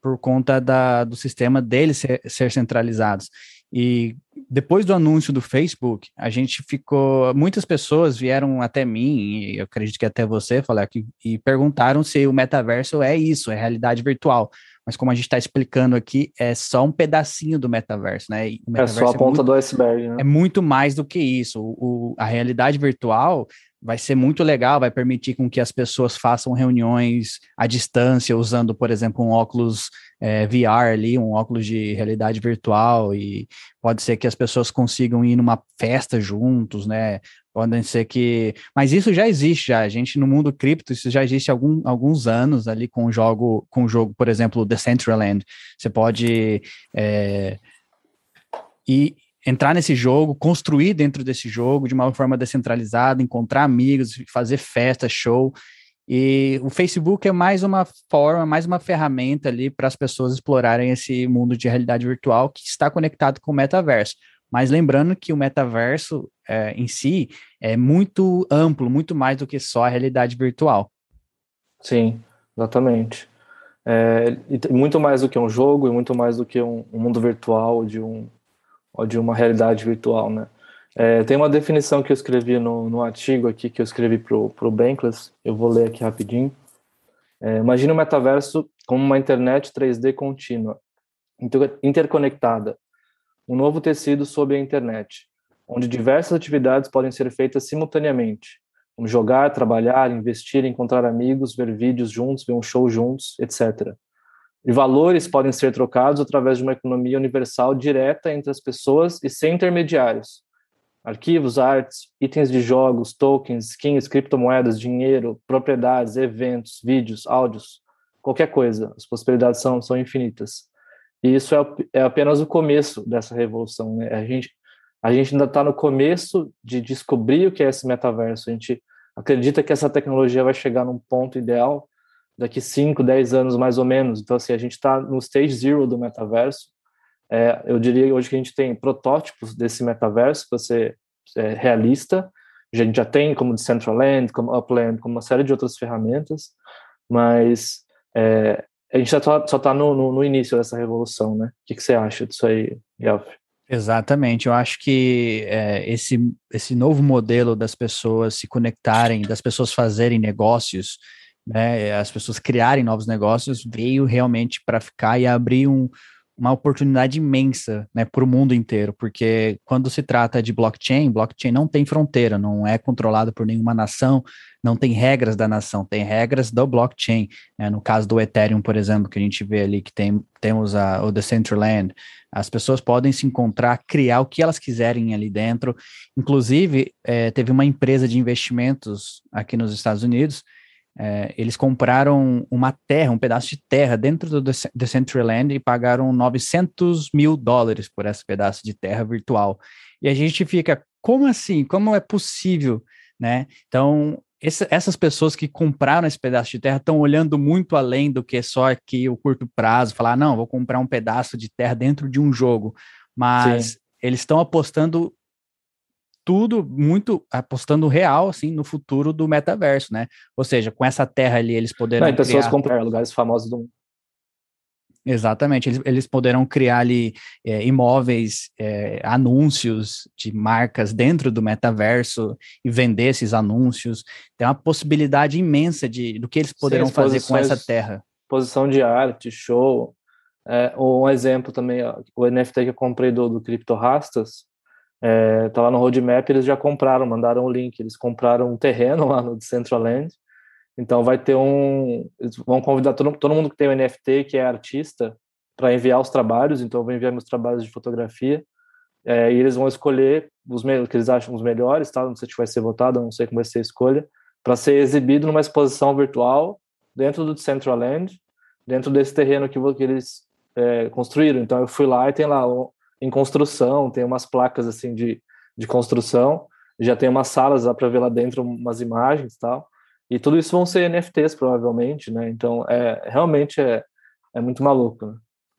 por conta da, do sistema deles ser, ser centralizados. E depois do anúncio do Facebook, a gente ficou. Muitas pessoas vieram até mim, e eu acredito que até você, falar aqui, e perguntaram se o metaverso é isso, é realidade virtual. Mas como a gente está explicando aqui, é só um pedacinho do metaverso, né? Metaverso é só a ponta é muito, do iceberg, né? É muito mais do que isso. O, a realidade virtual vai ser muito legal, vai permitir com que as pessoas façam reuniões à distância, usando, por exemplo, um óculos é, VR ali, um óculos de realidade virtual, e pode ser que as pessoas consigam ir numa festa juntos, né? Podem ser que. Mas isso já existe, já. A gente, no mundo cripto, isso já existe há algum, alguns anos ali com o jogo, com o jogo, por exemplo, Decentraland. Você pode. É, e entrar nesse jogo, construir dentro desse jogo de uma forma descentralizada, encontrar amigos, fazer festa, show. E o Facebook é mais uma forma, mais uma ferramenta ali para as pessoas explorarem esse mundo de realidade virtual que está conectado com o metaverso. Mas lembrando que o metaverso é, em si é muito amplo, muito mais do que só a realidade virtual. Sim, exatamente. É, muito mais do que um jogo e muito mais do que um, um mundo virtual de um, ou de uma realidade virtual, né? É, tem uma definição que eu escrevi no, no artigo aqui, que eu escrevi para o Bankless, eu vou ler aqui rapidinho. É, imagine o metaverso como uma internet 3D contínua, interconectada, um novo tecido sob a internet, onde diversas atividades podem ser feitas simultaneamente, como jogar, trabalhar, investir, encontrar amigos, ver vídeos juntos, ver um show juntos, etc. E valores podem ser trocados através de uma economia universal direta entre as pessoas e sem intermediários. Arquivos, artes, itens de jogos, tokens, skins, criptomoedas, dinheiro, propriedades, eventos, vídeos, áudios, qualquer coisa. As possibilidades são, são infinitas. E isso é, é apenas o começo dessa revolução. Né? A, gente, a gente ainda está no começo de descobrir o que é esse metaverso. A gente acredita que essa tecnologia vai chegar num ponto ideal daqui 5, 10 anos mais ou menos. Então, assim, a gente está no stage zero do metaverso. É, eu diria hoje que a gente tem protótipos desse metaverso para ser é, realista. A gente já tem como Decentraland, como Upland, como uma série de outras ferramentas, mas é, a gente só está no, no, no, início dessa revolução, né? O que, que você acha disso aí, Yelf? Exatamente, eu acho que é, esse, esse novo modelo das pessoas se conectarem, das pessoas fazerem negócios, né, as pessoas criarem novos negócios, veio realmente para ficar e abrir um, uma oportunidade imensa né, para o mundo inteiro, porque quando se trata de blockchain, blockchain não tem fronteira, não é controlado por nenhuma nação, não tem regras da nação, tem regras do blockchain. Né? No caso do Ethereum, por exemplo, que a gente vê ali que tem, temos a, o Decentraland, as pessoas podem se encontrar, criar o que elas quiserem ali dentro. Inclusive, é, teve uma empresa de investimentos aqui nos Estados Unidos é, eles compraram uma terra, um pedaço de terra dentro do Decentraland e pagaram 900 mil dólares por esse pedaço de terra virtual. E a gente fica, como assim? Como é possível? Né? Então, esse, essas pessoas que compraram esse pedaço de terra estão olhando muito além do que só aqui o curto prazo, falar, não, vou comprar um pedaço de terra dentro de um jogo. Mas Sim. eles estão apostando tudo muito apostando real, assim, no futuro do metaverso, né? Ou seja, com essa terra ali, eles poderão. Não, pessoas criar... comprar lugares famosos do mundo. Exatamente, eles, eles poderão criar ali é, imóveis, é, anúncios de marcas dentro do metaverso e vender esses anúncios. Tem uma possibilidade imensa de do que eles poderão Sim, fazer com essa terra. Posição de arte, show. É, um exemplo também, ó, o NFT que eu comprei do, do Crypto Rastas, é, tá lá no roadmap, eles já compraram, mandaram o link, eles compraram um terreno lá no Decentraland, então vai ter um, eles vão convidar todo, todo mundo que tem o um NFT, que é artista, para enviar os trabalhos, então eu vou enviar meus trabalhos de fotografia, é, e eles vão escolher os que eles acham os melhores, tá? não sei se vai ser votado, não sei como vai ser a escolha, para ser exibido numa exposição virtual dentro do Decentraland, dentro desse terreno que, que eles é, construíram. Então eu fui lá e tem lá em construção, tem umas placas assim de, de construção, já tem umas salas, dá para ver lá dentro umas imagens e tal. E tudo isso vão ser NFTs, provavelmente, né? Então, é, realmente é, é muito maluco. Né?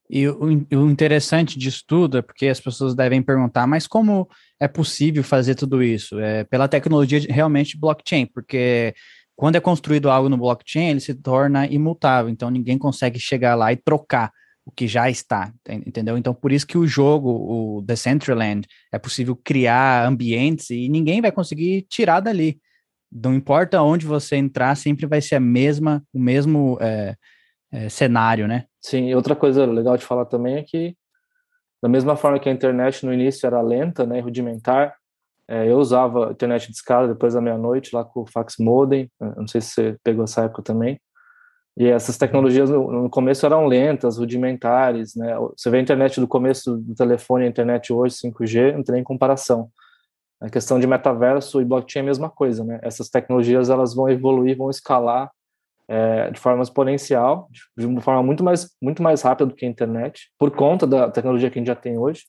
E o, o, interessante disso tudo é porque as pessoas devem perguntar, mas como é possível fazer tudo isso? É pela tecnologia de, realmente blockchain, porque quando é construído algo no blockchain, ele se torna imutável, então ninguém consegue chegar lá e trocar o que já está, entendeu? Então, por isso que o jogo, o Decentraland, é possível criar ambientes e ninguém vai conseguir tirar dali. Não importa onde você entrar, sempre vai ser a mesma, o mesmo é, é, cenário, né? Sim, e outra coisa legal de falar também é que, da mesma forma que a internet no início era lenta, né, rudimentar, é, eu usava internet de escada depois da meia-noite lá com o fax modem, não sei se você pegou essa época também, e essas tecnologias no, começo eram lentas, rudimentares, né? Você vê a internet do começo do telefone a internet hoje 5G, não tem nem comparação. A questão de metaverso e blockchain é a mesma coisa, né? Essas tecnologias elas vão evoluir, vão escalar é, de forma exponencial, de, uma forma muito mais muito mais rápida do que a internet, por conta da tecnologia que a gente já tem hoje.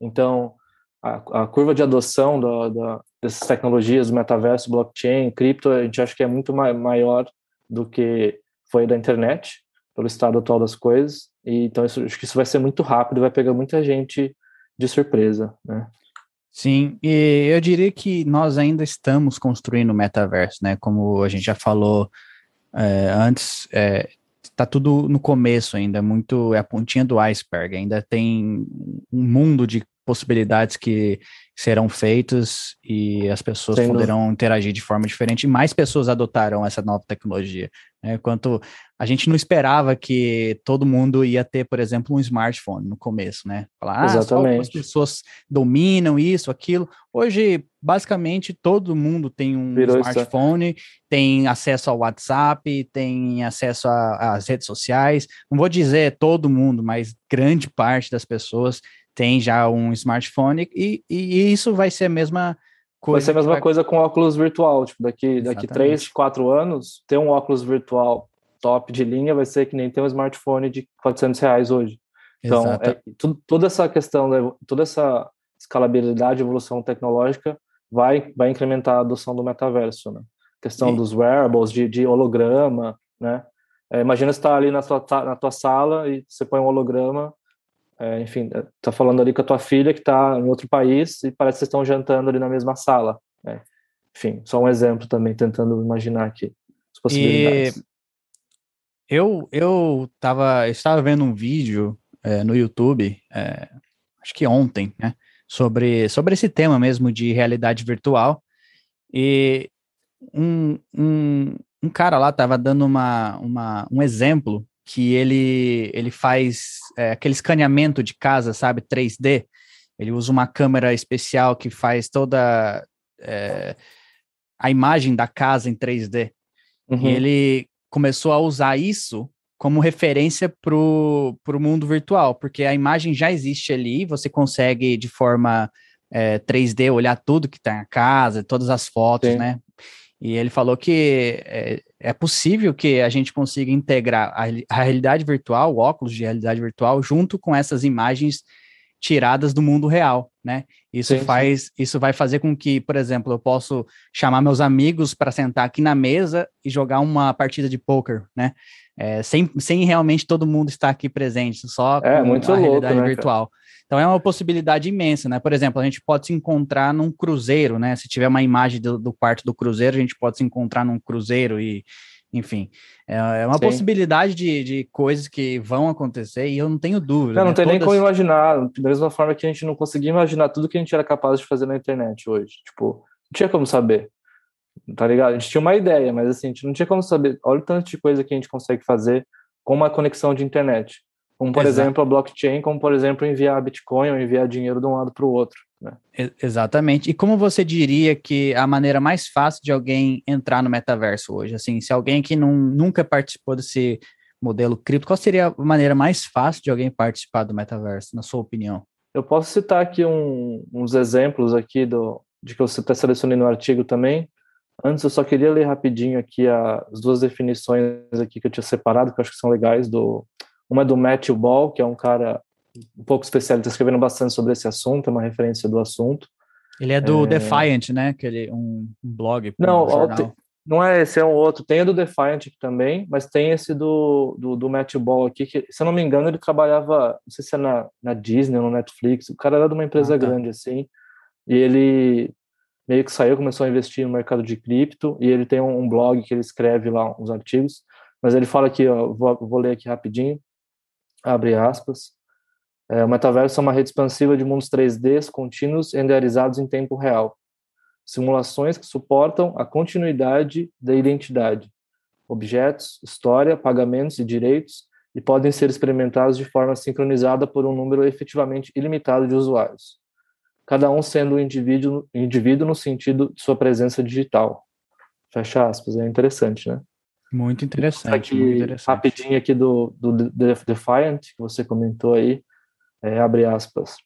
Então, a, a curva de adoção da, da, dessas tecnologias, metaverso, blockchain, cripto, a gente acha que é muito maior do que foi da internet, pelo estado atual das coisas. E, então, isso, acho que isso vai ser muito rápido, vai pegar muita gente de surpresa, né? Sim, e eu diria que nós ainda estamos construindo o metaverso, né? Como a gente já falou é, antes, é, tá tudo no começo ainda, muito é a pontinha do iceberg, ainda tem um mundo de possibilidades que serão feitas e as pessoas Sem poderão dúvida. interagir de forma diferente e mais pessoas adotarão essa nova tecnologia. Né? Quanto a gente não esperava que todo mundo ia ter, por exemplo, um smartphone no começo, né? Falar, ah, Exatamente. as pessoas dominam isso, aquilo. Hoje, basicamente, todo mundo tem um Virou smartphone, isso. tem acesso ao WhatsApp, tem acesso às redes sociais. Não vou dizer todo mundo, mas grande parte das pessoas tem já um smartphone e, e isso vai ser a mesma coisa. Vai ser a mesma vai... coisa com óculos virtual. Tipo, daqui, daqui três, quatro anos, ter um óculos virtual top de linha vai ser que nem ter um smartphone de 400 reais hoje. Então, é, tudo, toda essa questão, toda essa escalabilidade, evolução tecnológica vai, vai incrementar a adoção do metaverso, né? questão dos wearables, de, de holograma, né? É, imagina você estar tá ali na tua, na tua sala e você põe um holograma é, enfim, é, tá falando ali com a tua filha que está em outro país e parece que vocês estão jantando ali na mesma sala. Né? Enfim, só um exemplo também, tentando imaginar aqui as possibilidades. E eu, eu, tava, estava vendo um vídeo é, no YouTube, é, acho que ontem, né, sobre, sobre esse tema mesmo de realidade virtual, e um, um, um cara lá estava dando uma, uma, um exemplo que ele, ele faz é, aquele escaneamento de casa, sabe, 3D. Ele usa uma câmera especial que faz toda é, a imagem da casa em 3D. Uhum. E ele começou a usar isso como referência para o mundo virtual, porque a imagem já existe ali, você consegue de forma é, 3D olhar tudo que está na casa, todas as fotos, Sim. né? E ele falou que é, é, possível que a gente consiga integrar a, a, realidade virtual, o óculos de realidade virtual, junto com essas imagens tiradas do mundo real, né? Isso sim, faz, sim. isso vai fazer com que, por exemplo, eu posso chamar meus amigos para sentar aqui na mesa e jogar uma partida de poker, né? É, sem, sem realmente todo mundo estar aqui presente, só é, com muito a louco, realidade né, virtual. Cara? Então é uma possibilidade imensa, né? Por exemplo, a gente pode se encontrar num cruzeiro, né? Se tiver uma imagem do, do quarto do cruzeiro, a gente pode se encontrar num cruzeiro e, enfim, é, é uma Sim. possibilidade de, de coisas que vão acontecer e eu não tenho dúvida. Não, né? não tem Todas... nem como imaginar, da mesma forma que a gente não conseguia imaginar tudo que a gente era capaz de fazer na internet hoje. Tipo, não tinha como saber, tá ligado? A gente tinha uma ideia, mas assim, a gente não tinha como saber. Olha o tanto de coisa que a gente consegue fazer com uma conexão de internet. Como, por Exato. exemplo, a blockchain, como, por exemplo, enviar Bitcoin ou enviar dinheiro de um lado para o outro. Né? Exatamente. E como você diria que a maneira mais fácil de alguém entrar no metaverso hoje? Assim, se alguém que não, nunca participou desse modelo cripto, qual seria a maneira mais fácil de alguém participar do metaverso, na sua opinião? Eu posso citar aqui um, uns exemplos aqui do, de que você está selecionando no artigo também. Antes, eu só queria ler rapidinho aqui as duas definições aqui que eu tinha separado, que eu acho que são legais, do uma é do Matthew Ball, que é um cara um pouco especial, está escrevendo bastante sobre esse assunto, é uma referência do assunto. Ele é do é... Defiant, né? Aquele, um, um blog. Não, um não é esse, é um outro. Tem o do Defiant também, mas tem esse do, do, do Matthew Ball aqui, que, se eu não me engano, ele trabalhava, não sei se é na, na Disney ou no Netflix, o cara era de uma empresa ah, tá. grande, assim, e ele meio que saiu, começou a investir no mercado de cripto, e ele tem um, blog que ele escreve lá uns artigos, mas ele fala aqui, ó, vou, vou ler aqui rapidinho, abre aspas, é, o metaverso é uma rede expansiva de mundos 3D contínuos renderizados em tempo real. Simulações que suportam a continuidade da identidade, objetos, história, pagamentos e direitos e podem ser experimentados de forma sincronizada por um número efetivamente ilimitado de usuários, cada um sendo um indivíduo, indivíduo no sentido de sua presença digital. Fecha aspas, é interessante, né? Muito interessante, aqui, muito interessante. Rapidinho aqui do, do Defiant, que você comentou aí, é, abre aspas.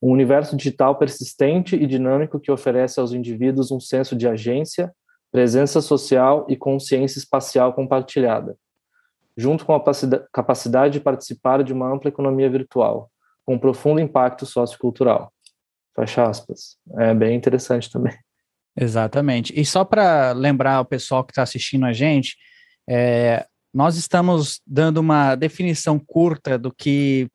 Um universo digital persistente e dinâmico que oferece aos indivíduos um senso de agência, presença social e consciência espacial compartilhada, junto com a capacidade de participar de uma ampla economia virtual, com profundo impacto sociocultural. Fecha aspas. É bem interessante também. Exatamente. E só para lembrar o pessoal que está assistindo a gente, é, nós estamos dando uma definição curta do que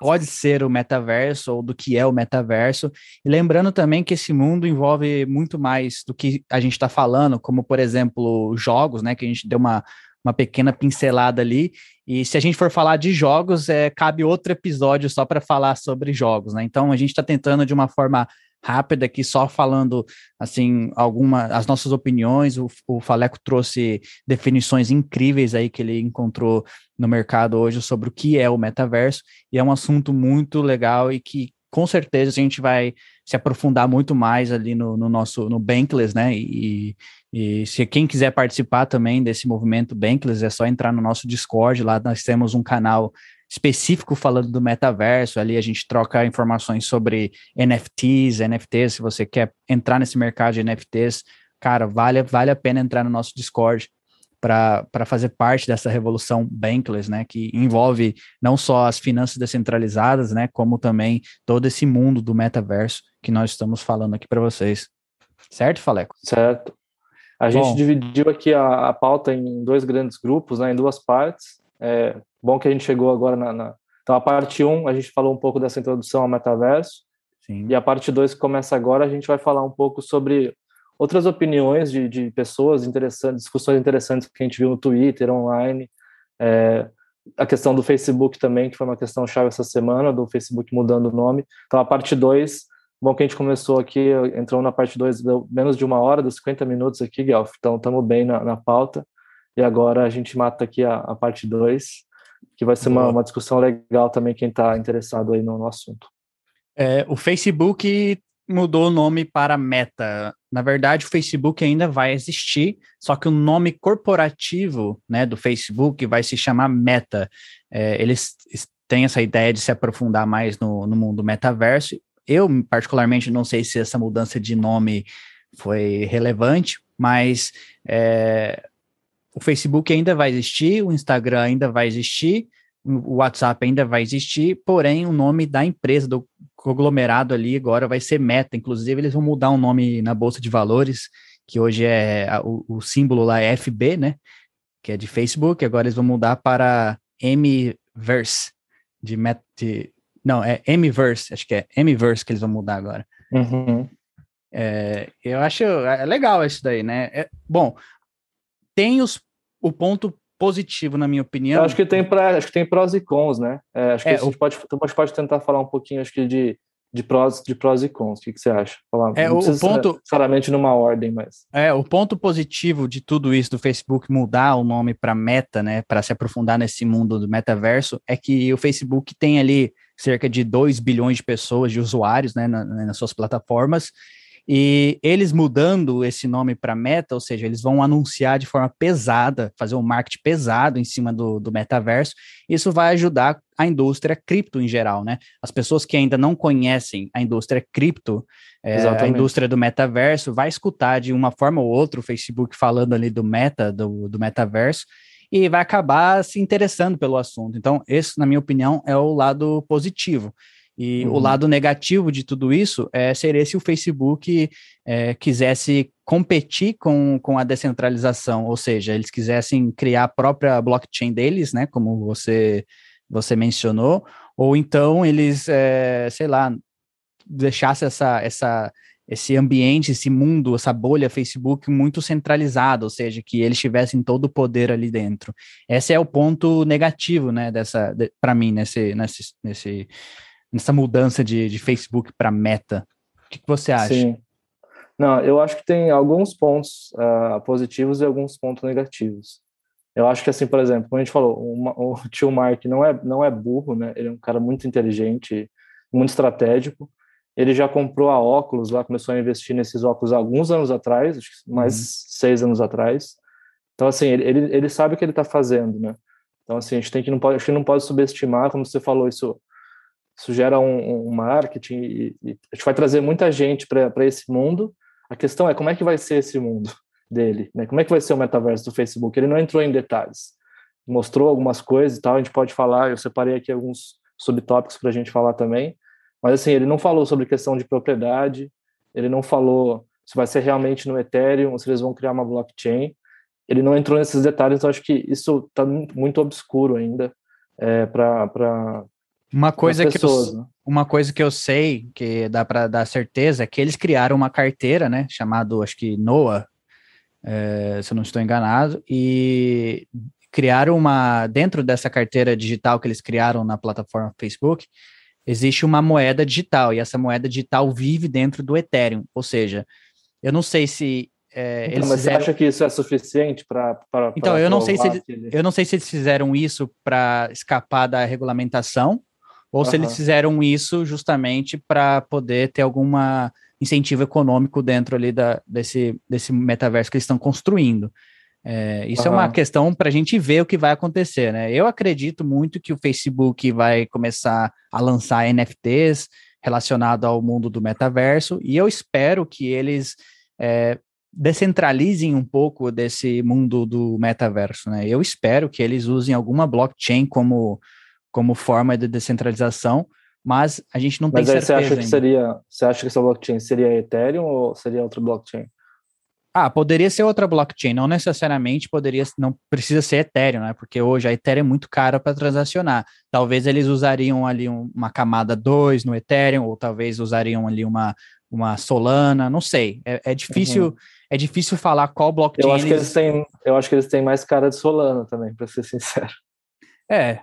pode ser o metaverso ou do que é o metaverso. E lembrando também que esse mundo envolve muito mais do que a gente está falando, como por exemplo jogos, né? Que a gente deu uma, uma pequena pincelada ali. E se a gente for falar de jogos, é, cabe outro episódio só para falar sobre jogos, né? Então a gente está tentando de uma forma rápida aqui, só falando assim alguma as nossas opiniões. O, o Faleco trouxe definições incríveis aí que ele encontrou no mercado hoje sobre o que é o metaverso, e é um assunto muito legal e que com certeza a gente vai se aprofundar muito mais ali no, no nosso no Bankless, né? E, e, se quem quiser participar também desse movimento Bankless, é só entrar no nosso Discord. Lá nós temos um canal específico falando do metaverso. Ali a gente troca informações sobre NFTs, NFTs. Se você quer entrar nesse mercado de NFTs, cara, vale, vale a pena entrar no nosso Discord para fazer parte dessa revolução bankless, né, que envolve não só as finanças descentralizadas, né, como também todo esse mundo do metaverso que nós estamos falando aqui para vocês. Certo, Faleco? Certo. A gente dividiu aqui a, a, pauta em dois grandes grupos, né, em duas partes. É bom que a gente chegou agora na, na... Então, a parte 1, um, a gente falou um pouco dessa introdução ao metaverso. Sim. E a parte 2, que começa agora, a gente vai falar um pouco sobre outras opiniões de, de pessoas interessantes, discussões interessantes que a gente viu no Twitter, online, é, a questão do Facebook também, que foi uma questão chave essa semana, do Facebook mudando o nome. Então, a parte 2, bom que a gente começou aqui, entrou na parte 2, menos de uma hora, dos 50 minutos aqui, Guelph, então estamos bem na, na, pauta, e agora a gente mata aqui a, a parte 2, que vai ser uma, uma, discussão legal também, quem está interessado aí no, no assunto. É, o Facebook mudou o nome para Meta. Na verdade, o Facebook ainda vai existir, só que o nome corporativo né, do Facebook vai se chamar Meta. É, eles têm essa ideia de se aprofundar mais no, no mundo metaverso. Eu, particularmente, não sei se essa mudança de nome foi relevante, mas é, o Facebook ainda vai existir, o Instagram ainda vai existir, o WhatsApp ainda vai existir, porém o nome da empresa, do conglomerado ali agora vai ser Meta. Inclusive, eles vão mudar o um nome na Bolsa de Valores, que hoje é o, o, símbolo lá é FB, né? Que é de Facebook, agora eles vão mudar para Mverse, de, Meta, de não, é Mverse, acho que é Mverse que eles vão mudar agora. Uhum. É, eu acho é legal isso daí, né? É, bom, tem os, o ponto positivo, na minha opinião. Eu acho que tem pra, acho que tem prós e cons, né? É, acho que é, a gente o... pode, a gente pode tentar falar um pouquinho, acho que de, de prós, de prós e cons. O que, que você acha? Falar, é, não o ponto necessariamente numa ordem, mas é o ponto positivo de tudo isso do Facebook mudar o nome para Meta, né? Para se aprofundar nesse mundo do metaverso, é que o Facebook tem ali cerca de 2 bilhões de pessoas, de usuários, né, na, nas suas plataformas, e eles mudando esse nome para Meta, ou seja, eles vão anunciar de forma pesada, fazer um marketing pesado em cima do, do metaverso. Isso vai ajudar a indústria cripto em geral, né? As pessoas que ainda não conhecem a indústria cripto, é, a indústria do metaverso, vai escutar de uma forma ou outra o Facebook falando ali do meta, do, do metaverso, e vai acabar se interessando pelo assunto. Então, esse, na minha opinião, é o lado positivo. E uhum. o lado negativo de tudo isso é, seria se o Facebook é, quisesse competir com, com a descentralização, ou seja, eles quisessem criar a própria blockchain deles, né, como você, você mencionou, ou então eles, é, sei lá, deixasse essa, essa, esse ambiente, esse mundo, essa bolha Facebook muito centralizada, ou seja, que eles tivessem todo o poder ali dentro. Esse é o ponto negativo, né, dessa, de, para mim, nesse, nesse, nesse nessa mudança de, de Facebook para Meta. O que, que, você acha? Sim. Não, eu acho que tem alguns pontos uh, positivos e alguns pontos negativos. Eu acho que assim, por exemplo, como a gente falou, uma, o tio Mark não é não é burro, né? Ele é um cara muito inteligente, muito estratégico. Ele já comprou a óculos lá, começou a investir nesses óculos alguns anos atrás, acho que mais uhum. seis anos atrás. Então assim, ele, ele, ele sabe o que ele está fazendo, né? Então assim, a gente tem que não pode, acho que não pode subestimar, como você falou isso isso gera um, um marketing e, e, a gente vai trazer muita gente para esse mundo. A questão é como é que vai ser esse mundo dele, né? Como é que vai ser o metaverso do Facebook? Ele não entrou em detalhes, mostrou algumas coisas e tal. A gente pode falar. Eu separei aqui alguns subtópicos para a gente falar também. Mas assim, ele não falou sobre questão de propriedade, ele não falou se vai ser realmente no Ethereum ou se eles vão criar uma blockchain. Ele não entrou nesses detalhes, então acho que isso está muito obscuro ainda é, para uma coisa pessoas, que eu, né? uma coisa que eu sei que dá para dar certeza é que eles criaram uma carteira, né, chamado acho que Noah, é, se eu não estou enganado, e criaram uma dentro dessa carteira digital que eles criaram na plataforma Facebook, existe uma moeda digital e essa moeda digital vive dentro do Ethereum, ou seja, eu não sei se é, então, mas fizeram... você acha que isso é suficiente para então eu não sei se ele... eu não sei se eles fizeram isso para escapar da regulamentação ou uhum. se eles fizeram isso justamente para poder ter alguma incentivo econômico dentro ali da, desse, desse metaverso que eles estão construindo. É, isso uhum. é uma questão para a gente ver o que vai acontecer, né? Eu acredito muito que o Facebook vai começar a lançar NFTs relacionado ao mundo do metaverso e eu espero que eles é, descentralizem um pouco desse mundo do metaverso, né? Eu espero que eles usem alguma blockchain como como forma de descentralização, mas a gente não mas tem certeza. Mas você acha ainda. que seria, você acha que essa blockchain seria Ethereum ou seria outra blockchain? Ah, poderia ser outra blockchain, não necessariamente poderia, não precisa ser Ethereum, né? Porque hoje a Ethereum é muito cara para transacionar. Talvez eles usariam ali um, uma camada 2 no Ethereum, ou talvez usariam ali uma, uma Solana, não sei. É, é difícil, uhum. é difícil falar qual blockchain. Eu acho eles... que eles têm, eu acho que eles têm mais cara de Solana também, para ser sincero. É.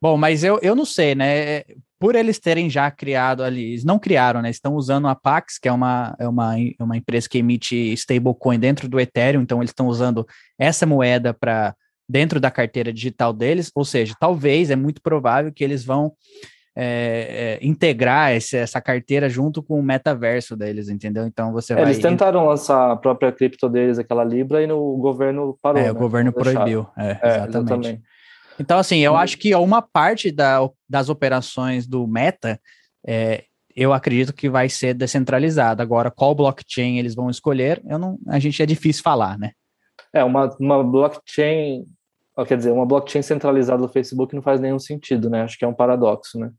Bom, mas eu, eu não sei, né? Por eles terem já criado ali, eles não criaram, né? Estão usando a Pax, que é uma, é uma, é uma empresa que emite stablecoin dentro do Ethereum, então eles estão usando essa moeda para dentro da carteira digital deles, ou seja, talvez é muito provável que eles vão é, é, integrar esse, essa carteira junto com o metaverso deles, entendeu? Então você é, vai. Eles tentaram lançar a própria cripto deles, aquela Libra, e no, o governo parou. É, né? o governo proibiu. É, é, exatamente. exatamente. Então, assim, eu acho que uma parte da, das operações do Meta, é, eu acredito que vai ser descentralizada. Agora, qual blockchain eles vão escolher, eu não, a gente é difícil falar, né? É, uma, uma blockchain, quer dizer, uma blockchain centralizada do Facebook não faz nenhum sentido, né? Acho que é um paradoxo, né?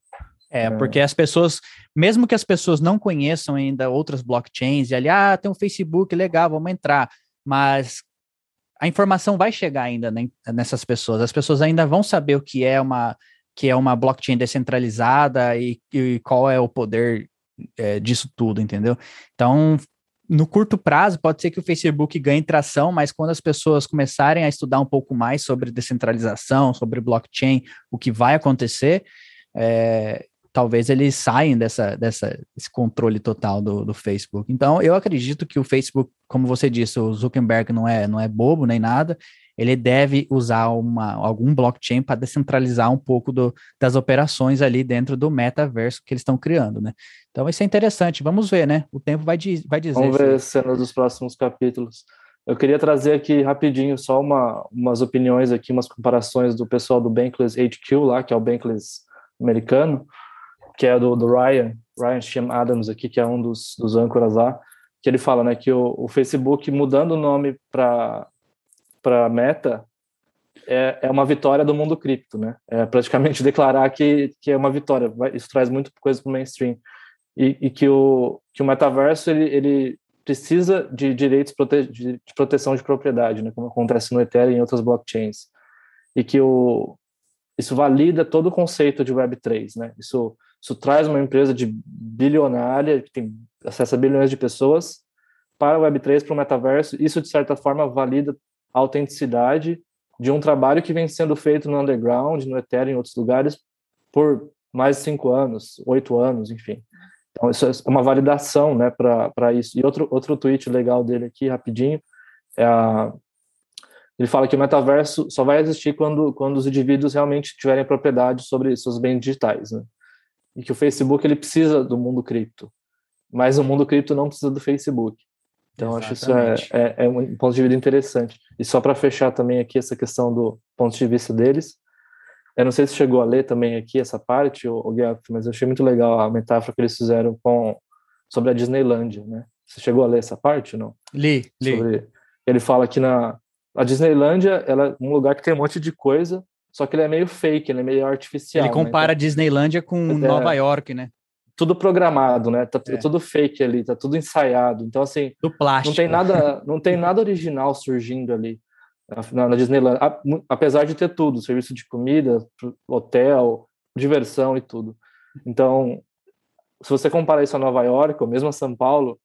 É, é, porque as pessoas, mesmo que as pessoas não conheçam ainda outras blockchains, e ali, ah, tem um Facebook, legal, vamos entrar. Mas a informação vai chegar ainda nessas pessoas. As pessoas ainda vão saber o que é uma que é uma blockchain descentralizada e, e qual é o poder é, disso tudo, entendeu? Então, no curto prazo, pode ser que o Facebook ganhe tração, mas quando as pessoas começarem a estudar um pouco mais sobre descentralização, sobre blockchain, o que vai acontecer, é, talvez eles saiam dessa, dessa, desse controle total do, do Facebook. Então, eu acredito que o Facebook, como você disse, o Zuckerberg não é, não é bobo nem nada, ele deve usar uma, algum blockchain para descentralizar um pouco do, das operações ali dentro do metaverso que eles estão criando, né? Então, isso é interessante. Vamos ver, né? O tempo vai, vai dizer. Vamos ver cenas dos próximos capítulos. Eu queria trazer aqui rapidinho só uma, umas opiniões aqui, umas comparações do pessoal do Bankless HQ lá, que é o Bankless americano, que é do, do Ryan, Ryan Shem Adams aqui, que é um dos, dos âncoras lá, que ele fala, né, que o, o Facebook mudando o nome para Meta é, é uma vitória do mundo cripto, né? É praticamente declarar que, que é uma vitória. Isso traz muita coisa para o mainstream e, e, que o que o metaverso ele, ele precisa de direitos prote de proteção de propriedade, né? Como acontece no Ethereum e em outras blockchains e que o isso valida todo o conceito de Web3, né? Isso isso traz uma empresa de bilionária, que tem acesso a bilhões de pessoas, para o Web3, para o metaverso. Isso, de certa forma, valida a autenticidade de um trabalho que vem sendo feito no underground, no Ethereum, em outros lugares, por mais de cinco anos, oito anos, enfim. Então, isso é uma validação né, para isso. E outro, outro tweet legal dele aqui, rapidinho, é a, ele fala que o metaverso só vai existir quando, quando os indivíduos realmente tiverem propriedade sobre seus bens digitais. Né? e que o Facebook ele precisa do mundo cripto, mas o mundo cripto não precisa do Facebook. Então acho isso é, é, é, um ponto de vista interessante. E só para fechar também aqui essa questão do ponto de vista deles, eu não sei se chegou a ler também aqui essa parte, o, o mas eu achei muito legal a metáfora que eles fizeram com sobre a Disneylandia, né? Você chegou a ler essa parte ou não? Li, li. Sobre, ele fala que na a Disneylandia ela é um lugar que tem um monte de coisa só que ele é meio fake, ele é meio artificial. Ele né? compara né? então, Disneylândia com é, Nova York, né? tudo programado, né? Tá é. tudo fake ali, tá tudo ensaiado. Então assim, do plástico. não tem nada, não tem nada original surgindo ali na, na Disneyland, apesar de ter tudo, serviço de comida, hotel, diversão e tudo. Então, se você comparar isso a Nova York ou mesmo a São Paulo,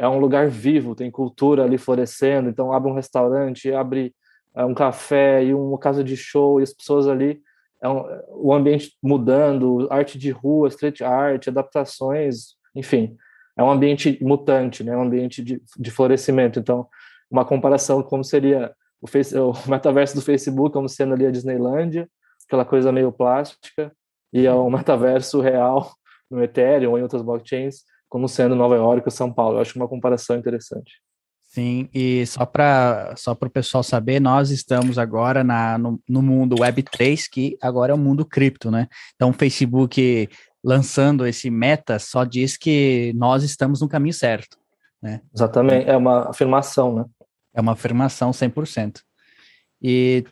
é um lugar vivo, tem cultura ali florescendo. Então, abre um restaurante, abre é, um café e uma casa de show, e as pessoas ali, é um, o ambiente mudando, arte de rua, street art, adaptações, enfim, é um ambiente mutante, né? um ambiente de, de florescimento. Então, uma comparação como seria o, face, o metaverso do Facebook, como sendo ali a Disneylandia, aquela coisa meio plástica, e é o metaverso real no Ethereum ou em outras blockchains, como sendo Nova York ou São Paulo. Eu acho uma comparação interessante. Sim, e só para só o pessoal saber, nós estamos agora na, no, no mundo Web3, que agora é o mundo cripto, né? Então, o Facebook lançando esse meta só diz que nós estamos no caminho certo, né? Exatamente, é uma afirmação, né? É uma afirmação 100%. E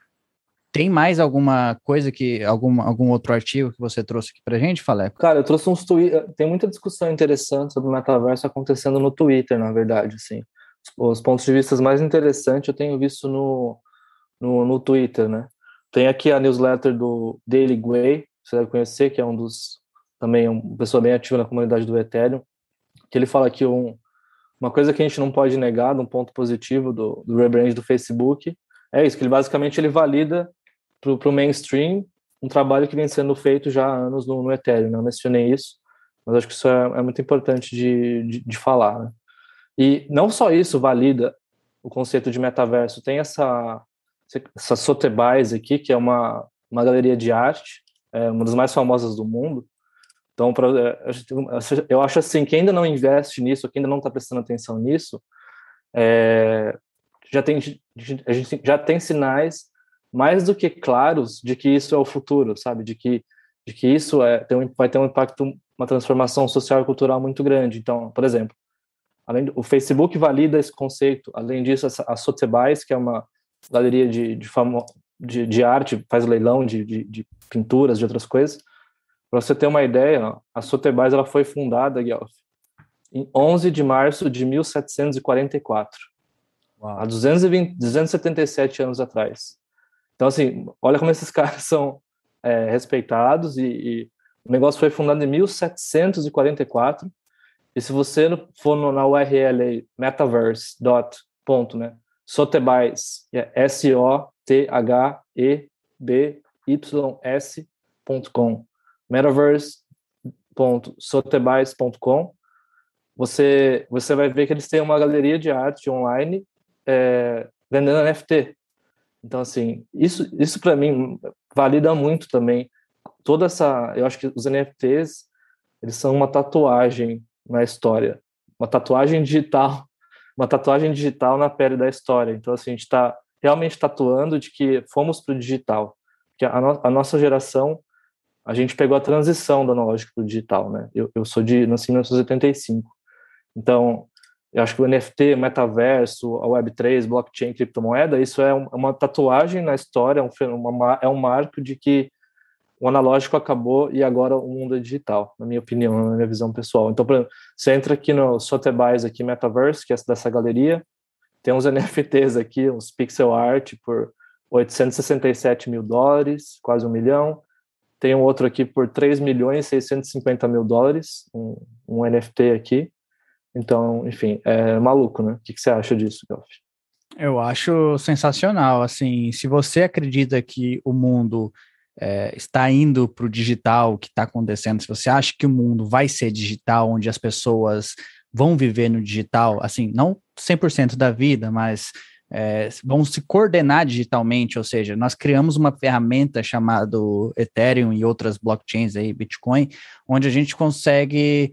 tem mais alguma coisa que, algum, algum outro artigo que você trouxe aqui pra gente, Faleco? Cara, eu trouxe uns tweets, tem muita discussão interessante sobre o metaverso acontecendo no Twitter, na verdade, assim. Os pontos de vista mais interessantes eu tenho visto no, no, no Twitter, né? Tem aqui a newsletter do Daily Gwei, você deve conhecer, que é um dos, também uma pessoa bem ativa na comunidade do Ethereum, que ele fala que um, uma coisa que a gente não pode negar, um ponto positivo do, do rebrand do Facebook, é isso, que ele basicamente ele valida para o mainstream um trabalho que vem sendo feito já há anos no, no Ethereum. Não né? mencionei isso, mas acho que isso é, é muito importante de, de, de, falar. Né? E não só isso valida o conceito de metaverso, tem essa, essa Sotheby's aqui, que é uma, uma galeria de arte, é uma das mais famosas do mundo, então, pra, é, eu acho assim, quem ainda não investe nisso, quem ainda não está prestando atenção nisso, é, já tem, a gente já tem sinais mais do que claros de que isso é o futuro, sabe? De que, de que isso é, tem um, vai ter um impacto, uma transformação social e cultural muito grande. Então, por exemplo, além o Facebook valida esse conceito. Além disso, a, Sotheby's, que é uma galeria de, de, famo, de, de arte, faz leilão de, de, de pinturas, de outras coisas, para você ter uma ideia, a Sotheby's ela foi fundada, Guelph, em 11 de março de 1744. Uau. Há 220, 277 anos atrás. Então, assim, olha como esses caras são é, respeitados e, e, o negócio foi fundado em 1744 e se você for na URL metaverse dot ponto, né, Sotheby's, é S-O-T-H-E-B-Y-S.com metaverse.sotheby's.com, você, você vai ver que eles têm uma galeria de arte online é, vendendo NFT. Então, assim, isso, isso para mim valida muito também toda essa. Eu acho que os NFTs eles são uma tatuagem na história, uma tatuagem digital, uma tatuagem digital na pele da história. Então, assim, a gente está realmente tatuando de que fomos para o digital, que a, no, a nossa geração a gente pegou a transição do analógico para o digital, né? Eu, eu sou de nasci em 1985. Então, eu acho que o NFT, metaverso, a Web3, blockchain, criptomoeda, isso é uma tatuagem na história, é um, é um marco de que o analógico acabou e agora o mundo é digital, na minha opinião, na minha visão pessoal. Então, por exemplo, você entra aqui no Sotheby's, aqui, Metaverse, que é dessa galeria, tem uns NFTs aqui, uns pixel art por 867 mil dólares, quase um milhão. Tem um outro aqui por 3 milhões e 650 mil dólares, um, um NFT aqui. Então, enfim, é maluco, né? O que, que você acha disso, Golf? Eu acho sensacional. Assim, se você acredita que o mundo é, está indo para o digital, o que está acontecendo, se você acha que o mundo vai ser digital, onde as pessoas vão viver no digital, assim, não 100% da vida, mas é, vão se coordenar digitalmente, ou seja, nós criamos uma ferramenta chamada Ethereum e outras blockchains aí, Bitcoin, onde a gente consegue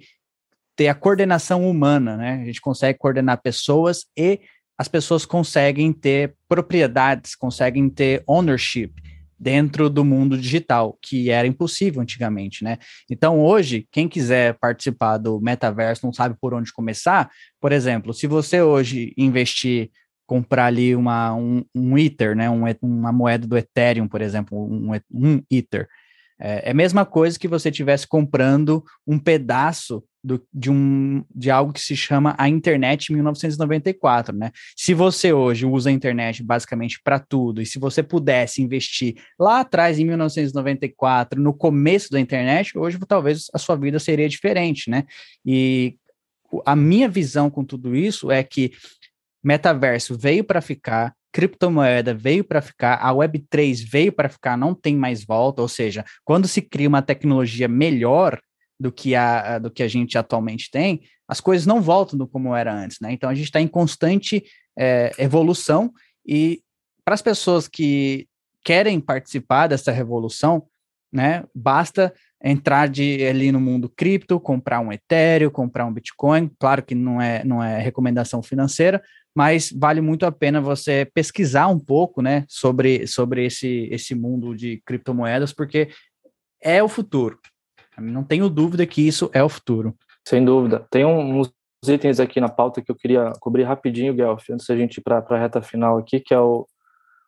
ter a coordenação humana, né? A gente consegue coordenar pessoas e as pessoas conseguem ter propriedades, conseguem ter ownership dentro do mundo digital, que era impossível antigamente, né? Então, hoje, quem quiser participar do metaverso, não sabe por onde começar, por exemplo, se você hoje investir comprar ali uma, um, um Ether, né, um, uma moeda do Ethereum, por exemplo, um, um Ether, É, é a mesma coisa que você estivesse comprando um pedaço do, de, um, de algo que se chama a internet em 1994, né? Se você hoje usa a internet basicamente para tudo, e se você pudesse investir lá atrás, em 1994, no começo da internet, hoje talvez a sua vida seria diferente, né? E a minha visão com tudo isso é que metaverso veio para ficar, criptomoeda veio para ficar, a Web3 veio para ficar, não tem mais volta, ou seja, quando se cria uma tecnologia melhor, do que a, do que a gente atualmente tem, as coisas não voltam do como era antes, né? Então a gente está em constante é, evolução e para as pessoas que querem participar dessa revolução, né? Basta entrar de, ali no mundo cripto, comprar um Ethereum, comprar um Bitcoin. Claro que não é, não é recomendação financeira, mas vale muito a pena você pesquisar um pouco, né, sobre, sobre esse, esse mundo de criptomoedas, porque é o futuro. Não tenho dúvida que isso é o futuro. Sem dúvida. Tem uns itens aqui na pauta que eu queria cobrir rapidinho, Guelph, antes da gente ir para a reta final aqui, que é o,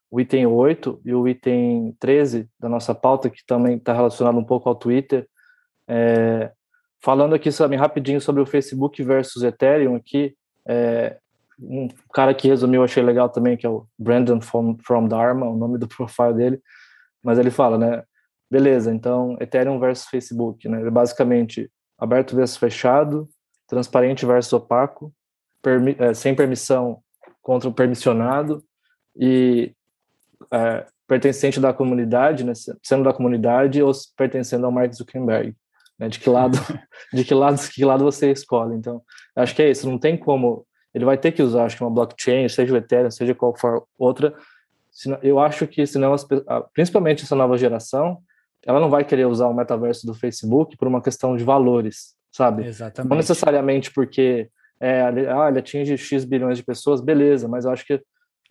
o item 8 e o item 13 da nossa pauta, que também está relacionado um pouco ao Twitter. É, falando aqui também rapidinho sobre o Facebook versus Ethereum aqui, é, um cara que resumiu, achei legal também, que é o Brandon from, from Dharma, o nome do profile dele, mas ele fala, né, Beleza, então Ethereum versus Facebook, né? Basicamente aberto versus fechado, transparente versus opaco, permi é, sem permissão contra o permissionado e é, pertencente da comunidade, né? Sendo da comunidade ou pertencendo ao Mark Zuckerberg. Né? De que lado, de que lado, de que lado você escolhe? Então, acho que é isso. Não tem como. Ele vai ter que usar, acho que uma blockchain, seja o Ethereum, seja qual for outra. Eu acho que senão, principalmente essa nova geração, ela não vai querer usar o metaverso do Facebook por uma questão de valores, sabe? Exatamente. Não necessariamente porque é, ah, ele atinge X bilhões de pessoas, beleza, mas eu acho que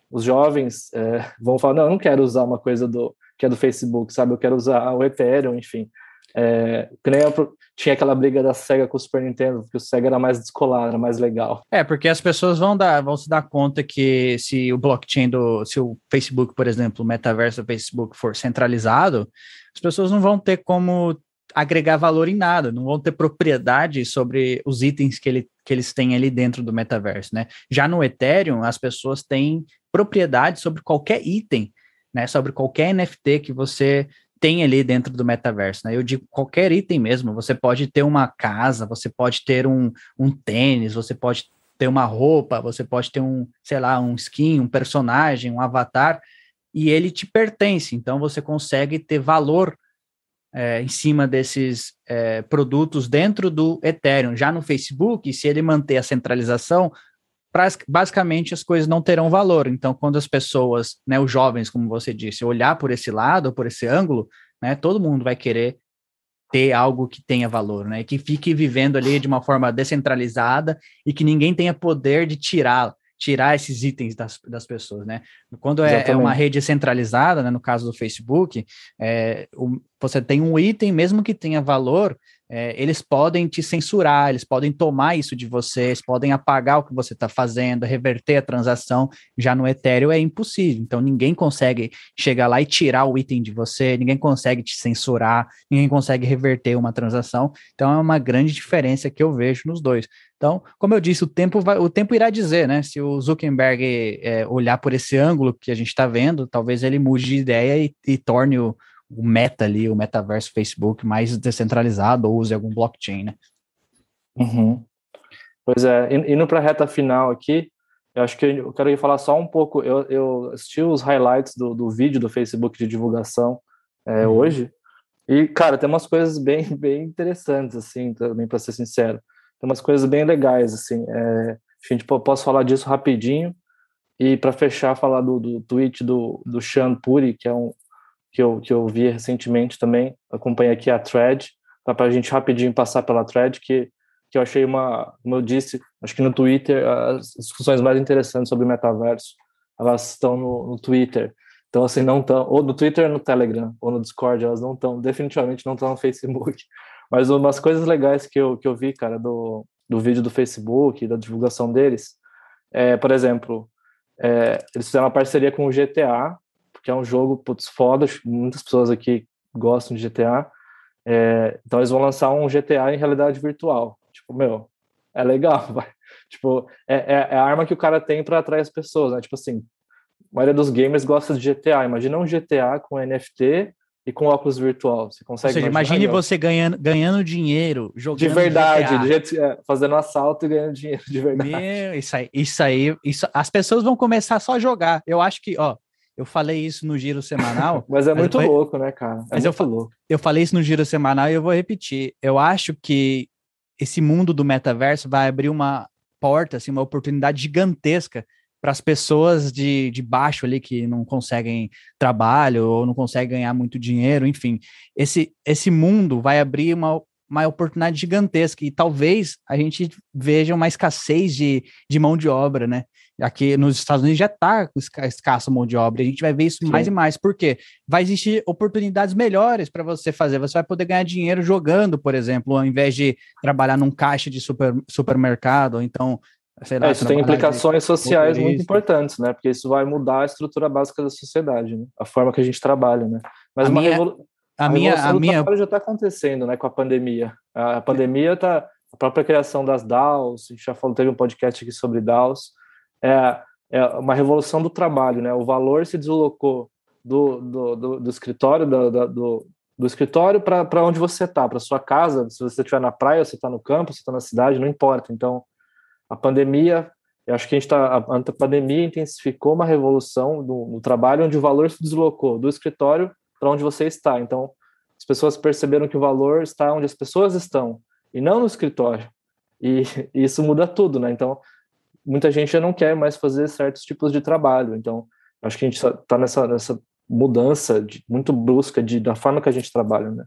os jovens é, vão falar, não, eu não quero usar uma coisa do que é do Facebook, sabe? Eu quero usar o Ethereum, enfim. É, que nem eu, tinha aquela briga da SEGA com o Super Nintendo, porque o SEGA era mais descolado, era mais legal. É, porque as pessoas vão dar, vão se dar conta que se o blockchain do, se o Facebook, por exemplo, o metaverso do Facebook for centralizado, as pessoas não vão ter como agregar valor em nada, não vão ter propriedade sobre os itens que, ele, que eles têm ali dentro do metaverso, né? Já no Ethereum, as pessoas têm propriedade sobre qualquer item, né? Sobre qualquer NFT que você tem ali dentro do metaverso, né? Eu digo qualquer item mesmo. Você pode ter uma casa, você pode ter um, um tênis, você pode ter uma roupa, você pode ter um, sei lá, um skin, um personagem, um avatar, e ele te pertence. Então você consegue ter valor é, em cima desses é, produtos dentro do Ethereum. Já no Facebook, se ele manter a centralização, basicamente as coisas não terão valor. Então, quando as pessoas, né, os jovens, como você disse, olhar por esse lado, por esse ângulo, né, todo mundo vai querer ter algo que tenha valor, né, que fique vivendo ali de uma forma descentralizada e que ninguém tenha poder de tirar tirar esses itens das, das pessoas, né? Quando é, é uma rede centralizada, né, no caso do Facebook, é, o, você tem um item, mesmo que tenha valor, é, eles podem te censurar, eles podem tomar isso de você, eles podem apagar o que você está fazendo, reverter a transação. Já no Ethereum é impossível. Então ninguém consegue chegar lá e tirar o item de você, ninguém consegue te censurar, ninguém consegue reverter uma transação. Então é uma grande diferença que eu vejo nos dois. Então, como eu disse, o tempo vai, o tempo irá dizer, né? Se o Zuckerberg é, olhar por esse ângulo que a gente está vendo, talvez ele mude de ideia e, e torne o, o meta ali, o metaverso Facebook mais descentralizado ou use algum blockchain, né? Uhum. Pois é, indo para a reta final aqui, eu acho que eu quero falar só um pouco. Eu, eu assisti os highlights do, do vídeo do Facebook de divulgação é, uhum. hoje, e, cara, tem umas coisas bem, bem interessantes, assim, também, para ser sincero. Tem umas coisas bem legais, assim. É, a gente posso falar disso rapidinho. E para fechar, falar do, do tweet do, do Sean Puri, que é um, que eu, que eu vi recentemente também, acompanhei aqui a thread, para a gente rapidinho passar pela thread, que, que eu achei uma, como eu disse, acho que no Twitter, as discussões mais interessantes sobre metaverso, elas estão no, no Twitter. Então, assim, não estão, ou no Twitter, no Telegram, ou no Discord, elas não estão, definitivamente não estão no Facebook. Mas umas coisas legais que eu, que eu vi, cara, do, do vídeo do Facebook, da divulgação deles, é, por exemplo, é, eles fizeram uma parceria com o GTA, que é um jogo, putz, foda, muitas pessoas aqui gostam de GTA. É, então eles vão lançar um GTA em realidade virtual. Tipo, meu, é legal, vai. Tipo, é, é, é a arma que o cara tem para atrair as pessoas, né? Tipo assim, a maioria dos gamers gosta de GTA. Imagina um GTA com NFT e com óculos virtual. Você consegue. Ou seja, imagine você ganhando, ganhando dinheiro jogando. De verdade, de jeito, é, fazendo assalto e ganhando dinheiro de verdade. Meu, isso aí, isso aí, isso, as pessoas vão começar só a jogar. Eu acho que, ó, eu falei isso no giro semanal. mas é muito louco, né, cara? É mas eu, louco. eu falei isso no giro semanal e eu vou repetir. Eu acho que esse mundo do metaverso vai abrir uma porta, assim, uma oportunidade gigantesca para as pessoas de, de baixo ali que não conseguem trabalho ou não conseguem ganhar muito dinheiro, enfim. Esse, esse mundo vai abrir uma, uma oportunidade gigantesca e talvez a gente veja uma escassez de, de mão de obra, né? Aqui nos Estados Unidos já está escasso mão de obra, a gente vai ver isso Sim. mais e mais, porque vai existir oportunidades melhores para você fazer. Você vai poder ganhar dinheiro jogando, por exemplo, ao invés de trabalhar num caixa de super, supermercado, ou então Sei lá, é, isso tem implicações sociais motorista. muito importantes, né? Porque isso vai mudar a estrutura básica da sociedade, né? A forma que a gente trabalha, né? Mas a uma minha, revolu a, a minha, a minha já está acontecendo, né? Com a pandemia. A, pandemia está a própria criação das DAOs. A gente já falou, teve um podcast aqui sobre DAOs. É, é uma revolução do trabalho, né? O valor se deslocou do, do, do, do escritório do, do, do escritório para onde você está, para sua casa. Se você estiver na praia, você está no campo, você está na cidade, não importa. Então a pandemia, eu acho que a gente está, a pandemia intensificou uma revolução no, no, trabalho onde o valor se deslocou do escritório para onde você está. Então, as pessoas perceberam que o valor está onde as pessoas estão e não no escritório. E, e isso muda tudo, né? Então, muita gente já não quer mais fazer certos tipos de trabalho. Então, acho que a gente está nessa, nessa mudança de, muito brusca de, da forma que a gente trabalha, né?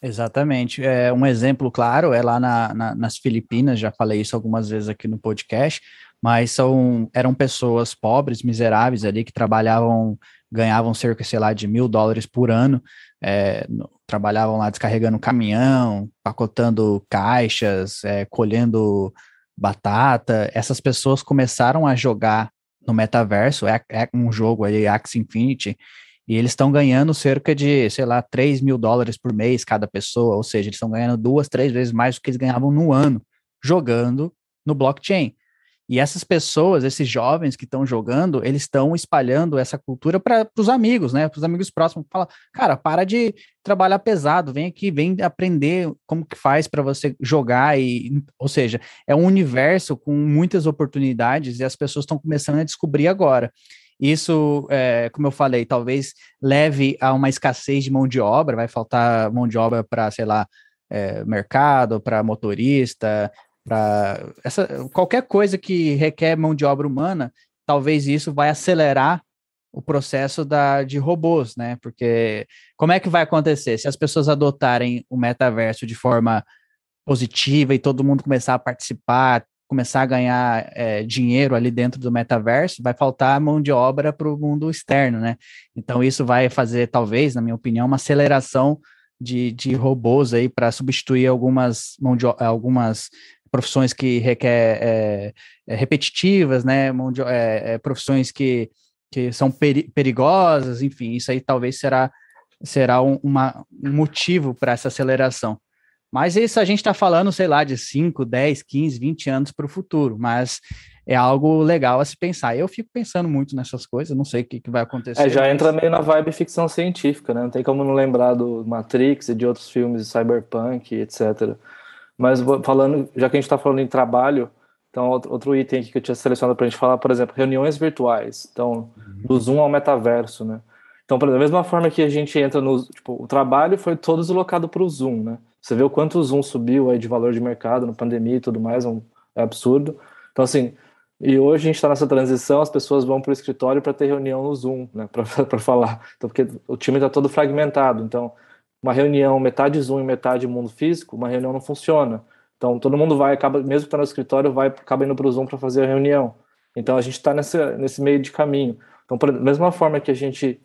Exatamente. É, um exemplo claro é lá na, na, nas Filipinas, já falei isso algumas vezes aqui no podcast, mas são, eram pessoas pobres, miseráveis ali, que trabalhavam, ganhavam cerca, sei lá, de mil dólares por ano, é, no, trabalhavam lá descarregando caminhão, pacotando caixas, é, colhendo batata. Essas pessoas começaram a jogar no metaverso, é, é um jogo aí, Axie Infinity, e eles estão ganhando cerca de, sei lá, 3 mil dólares por mês cada pessoa, ou seja, eles estão ganhando duas, três vezes mais do que eles ganhavam no ano jogando no blockchain. E essas pessoas, esses jovens que estão jogando, eles estão espalhando essa cultura para os amigos, né? Para os amigos próximos. Fala, cara, para de trabalhar pesado, vem aqui, vem aprender como que faz para você jogar e, ou seja, é um universo com muitas oportunidades e as pessoas estão começando a descobrir agora. Isso, é, como eu falei, talvez leve a uma escassez de mão de obra, vai faltar mão de obra para, sei lá, é, mercado, para motorista, para essa qualquer coisa que requer mão de obra humana, talvez isso vai acelerar o processo da, de robôs, né? Porque como é que vai acontecer? Se as pessoas adotarem o metaverso de forma positiva e todo mundo começar a participar, começar a ganhar é, dinheiro ali dentro do metaverso, vai faltar mão de obra para o mundo externo, né? Então isso vai fazer, talvez, na minha opinião, uma aceleração de, de robôs aí para substituir algumas mão de, algumas profissões que requer é, é, repetitivas, né? É, é, profissões que, que são peri perigosas, enfim, isso aí talvez será será um, uma, um motivo para essa aceleração. Mas isso a gente está falando, sei lá, de 5, 10, 15, 20 anos para o futuro, mas é algo legal a se pensar. Eu fico pensando muito nessas coisas, não sei o que, que vai acontecer. É, já entra meio na vibe ficção científica, né? Não tem como não lembrar do Matrix e de outros filmes de cyberpunk, etc. Mas falando, já que a gente está falando em trabalho, então outro item aqui que eu tinha selecionado para a gente falar, por exemplo, reuniões virtuais. Então, uhum. do Zoom ao metaverso, né? Então, da mesma forma que a gente entra no. Tipo, o trabalho foi todo deslocado para o Zoom, né? Você vê o quanto o Zoom subiu aí de valor de mercado na pandemia e tudo mais, é, um, é absurdo. Então, assim, e hoje a gente está nessa transição, as pessoas vão para o escritório para ter reunião no Zoom, né, para falar. Então, porque o time está todo fragmentado. Então, uma reunião metade Zoom e metade mundo físico, uma reunião não funciona. Então, todo mundo vai, acaba, mesmo que está no escritório, vai acaba indo para o Zoom para fazer a reunião. Então, a gente está nesse, meio de caminho. Então, da mesma forma que a gente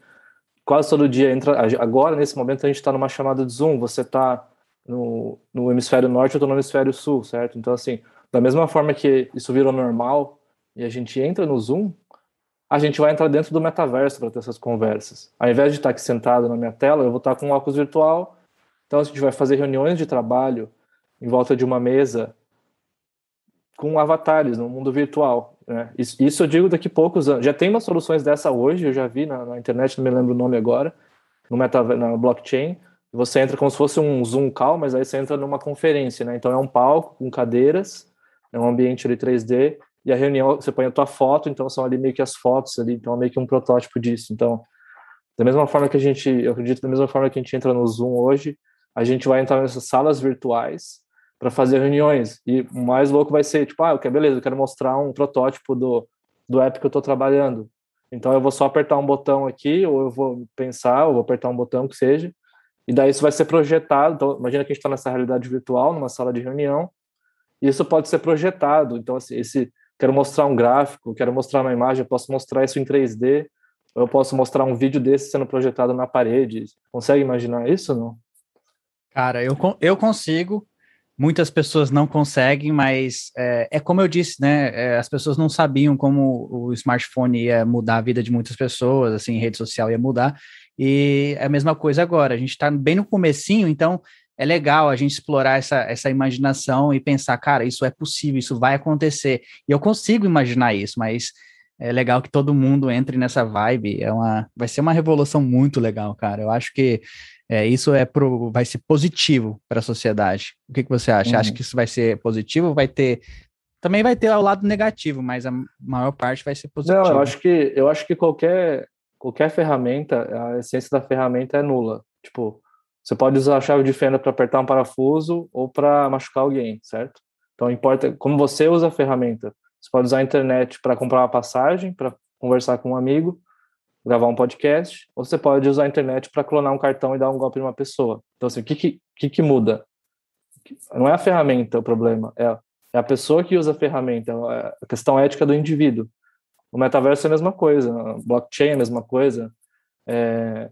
quase todo dia entra, agora, nesse momento, a gente está numa chamada de Zoom, você está no, no hemisfério norte, eu estou no hemisfério sul, certo? Então, assim, da mesma forma que isso virou normal e a gente entra no Zoom, a gente vai entrar dentro do metaverso para ter essas conversas. Ao invés de estar aqui sentado na minha tela, eu vou estar com um óculos virtual. Então a gente vai fazer reuniões de trabalho em volta de uma mesa com avatares no mundo virtual. Né? Isso, isso, eu digo daqui a poucos anos. Já tem umas soluções dessa hoje, eu já vi na, na internet, não me lembro o nome agora, no meta, na blockchain. Você entra como se fosse um Zoom call, mas aí você entra numa conferência, né? Então é um palco com cadeiras, é um ambiente ali 3D, e a reunião, você põe a tua foto, então são ali meio que as fotos ali, então é meio que um protótipo disso. Então, da mesma forma que a gente, eu acredito, da mesma forma que a gente entra no Zoom hoje, a gente vai entrar nessas salas virtuais para fazer reuniões. E o mais louco vai ser, tipo, ah, eu beleza, eu quero mostrar um protótipo do, do app que eu estou trabalhando. Então eu vou só apertar um botão aqui, ou eu vou pensar, ou vou apertar um botão que seja, e daí isso vai ser projetado. Então, imagina que a gente está nessa realidade virtual, numa sala de reunião, e isso pode ser projetado. Então, assim, esse, quero mostrar um gráfico, quero mostrar uma imagem, eu posso mostrar isso em 3D, ou eu posso mostrar um vídeo desse sendo projetado na parede. Consegue imaginar isso não? Cara, eu, eu consigo. Muitas pessoas não conseguem, mas é, é como eu disse, né? É, as pessoas não sabiam como o smartphone ia mudar a vida de muitas pessoas, assim, rede social ia mudar. E é a mesma coisa agora. A gente está bem no comecinho, então é legal a gente explorar essa, essa imaginação e pensar, cara, isso é possível, isso vai acontecer. E eu consigo imaginar isso, mas é legal que todo mundo entre nessa vibe. É uma, vai ser uma revolução muito legal, cara. Eu acho que é, isso é pro, vai ser positivo para a sociedade. O que, que você acha? Uhum. Acha que isso vai ser positivo? Vai ter também vai ter o lado negativo, mas a maior parte vai ser positivo. Não, eu acho que eu acho que qualquer qualquer ferramenta, a essência da ferramenta é nula. Tipo, você pode usar a chave de fenda para apertar um parafuso ou para machucar alguém, certo? Então importa como você usa a ferramenta. Você pode usar a internet para comprar uma passagem, para conversar com um amigo, gravar um podcast, ou você pode usar a internet para clonar um cartão e dar um golpe numa pessoa. Então assim, o que que, que muda? Não é a ferramenta o problema, é, é a pessoa que usa a ferramenta, é a questão ética do indivíduo. O metaverso é a mesma coisa, blockchain é a mesma coisa. É,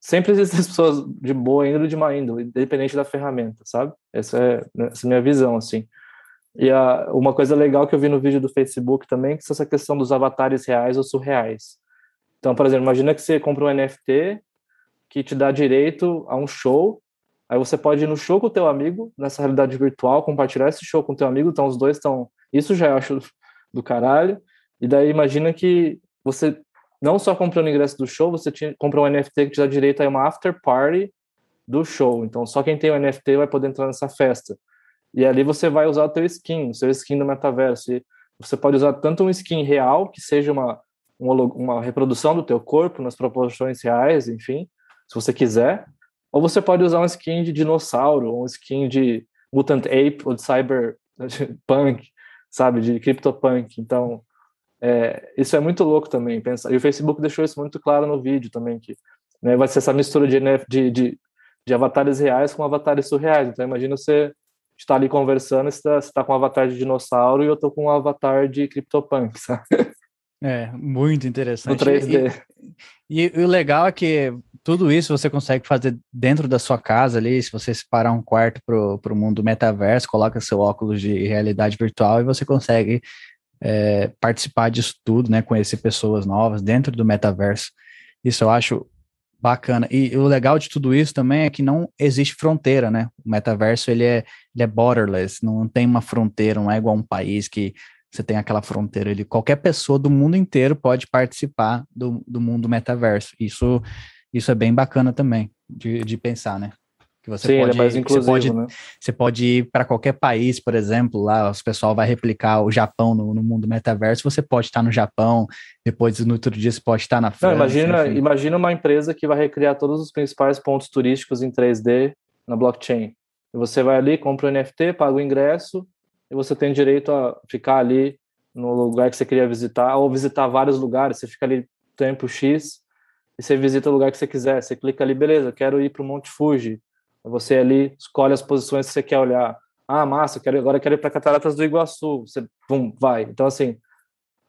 sempre existem pessoas de boa índole de má índole, independente da ferramenta, sabe? Essa é, essa é a minha visão, assim. E a, uma coisa legal que eu vi no vídeo do Facebook também, que é essa questão dos avatares reais ou surreais. Então, por exemplo, imagina que você compra um NFT que te dá direito a um show, aí você pode ir no show com o teu amigo, nessa realidade virtual, compartilhar esse show com o teu amigo, então os dois estão... Isso já eu acho do caralho. E daí imagina que você não só comprando o ingresso do show, você tinha, compra um NFT que te dá direito a uma after party do show. Então, só quem tem o NFT vai poder entrar nessa festa. E ali você vai usar o teu skin, o seu skin do metaverso. E você pode usar tanto um skin real, que seja uma, uma reprodução do teu corpo nas proporções reais, enfim, se você quiser, ou você pode usar um skin de dinossauro, ou um skin de mutant ape, ou de cyberpunk, sabe, de CryptoPunk. Então, é, isso é muito louco também. E o Facebook deixou isso muito claro no vídeo também, que né, vai ser essa mistura de, de, de, de, avatares reais com avatares surreais. Então, imagina você estar ali conversando, você está tá com um avatar de dinossauro e eu estou com um avatar de CryptoPunk, sabe? É, muito interessante. No 3D. E, e, e, o legal é que tudo isso você consegue fazer dentro da sua casa ali, se você separar um quarto para o mundo metaverso, coloca seu óculos de realidade virtual e você consegue é, participar disso tudo, né? Conhecer pessoas novas dentro do metaverso. Isso eu acho bacana. E, o legal de tudo isso também é que não existe fronteira, né? O metaverso ele é, ele é borderless, não tem uma fronteira, não é igual um país que você tem aquela fronteira. Ele, qualquer pessoa do mundo inteiro pode participar do, do mundo metaverso. Isso, isso é bem bacana também de, de pensar, né? Que você Sim, pode, é mais inclusivo, você pode, né? você pode ir para qualquer país, por exemplo, lá o pessoal vai replicar o Japão no, no, mundo metaverso, você pode estar no Japão, depois no outro dia você pode estar na França. Não, imagina, imagina uma empresa que vai recriar todos os principais pontos turísticos em 3D na blockchain. E você vai ali, compra o NFT, paga o ingresso e você tem direito a ficar ali no lugar que você queria visitar ou visitar vários lugares. Você fica ali tempo X e você visita o lugar que você quiser. Você clica ali, beleza, quero ir para o Monte Fuji você ali escolhe as posições que você quer olhar. Ah, massa, quero, agora quero ir para Cataratas do Iguaçu. Você vai. Então, assim,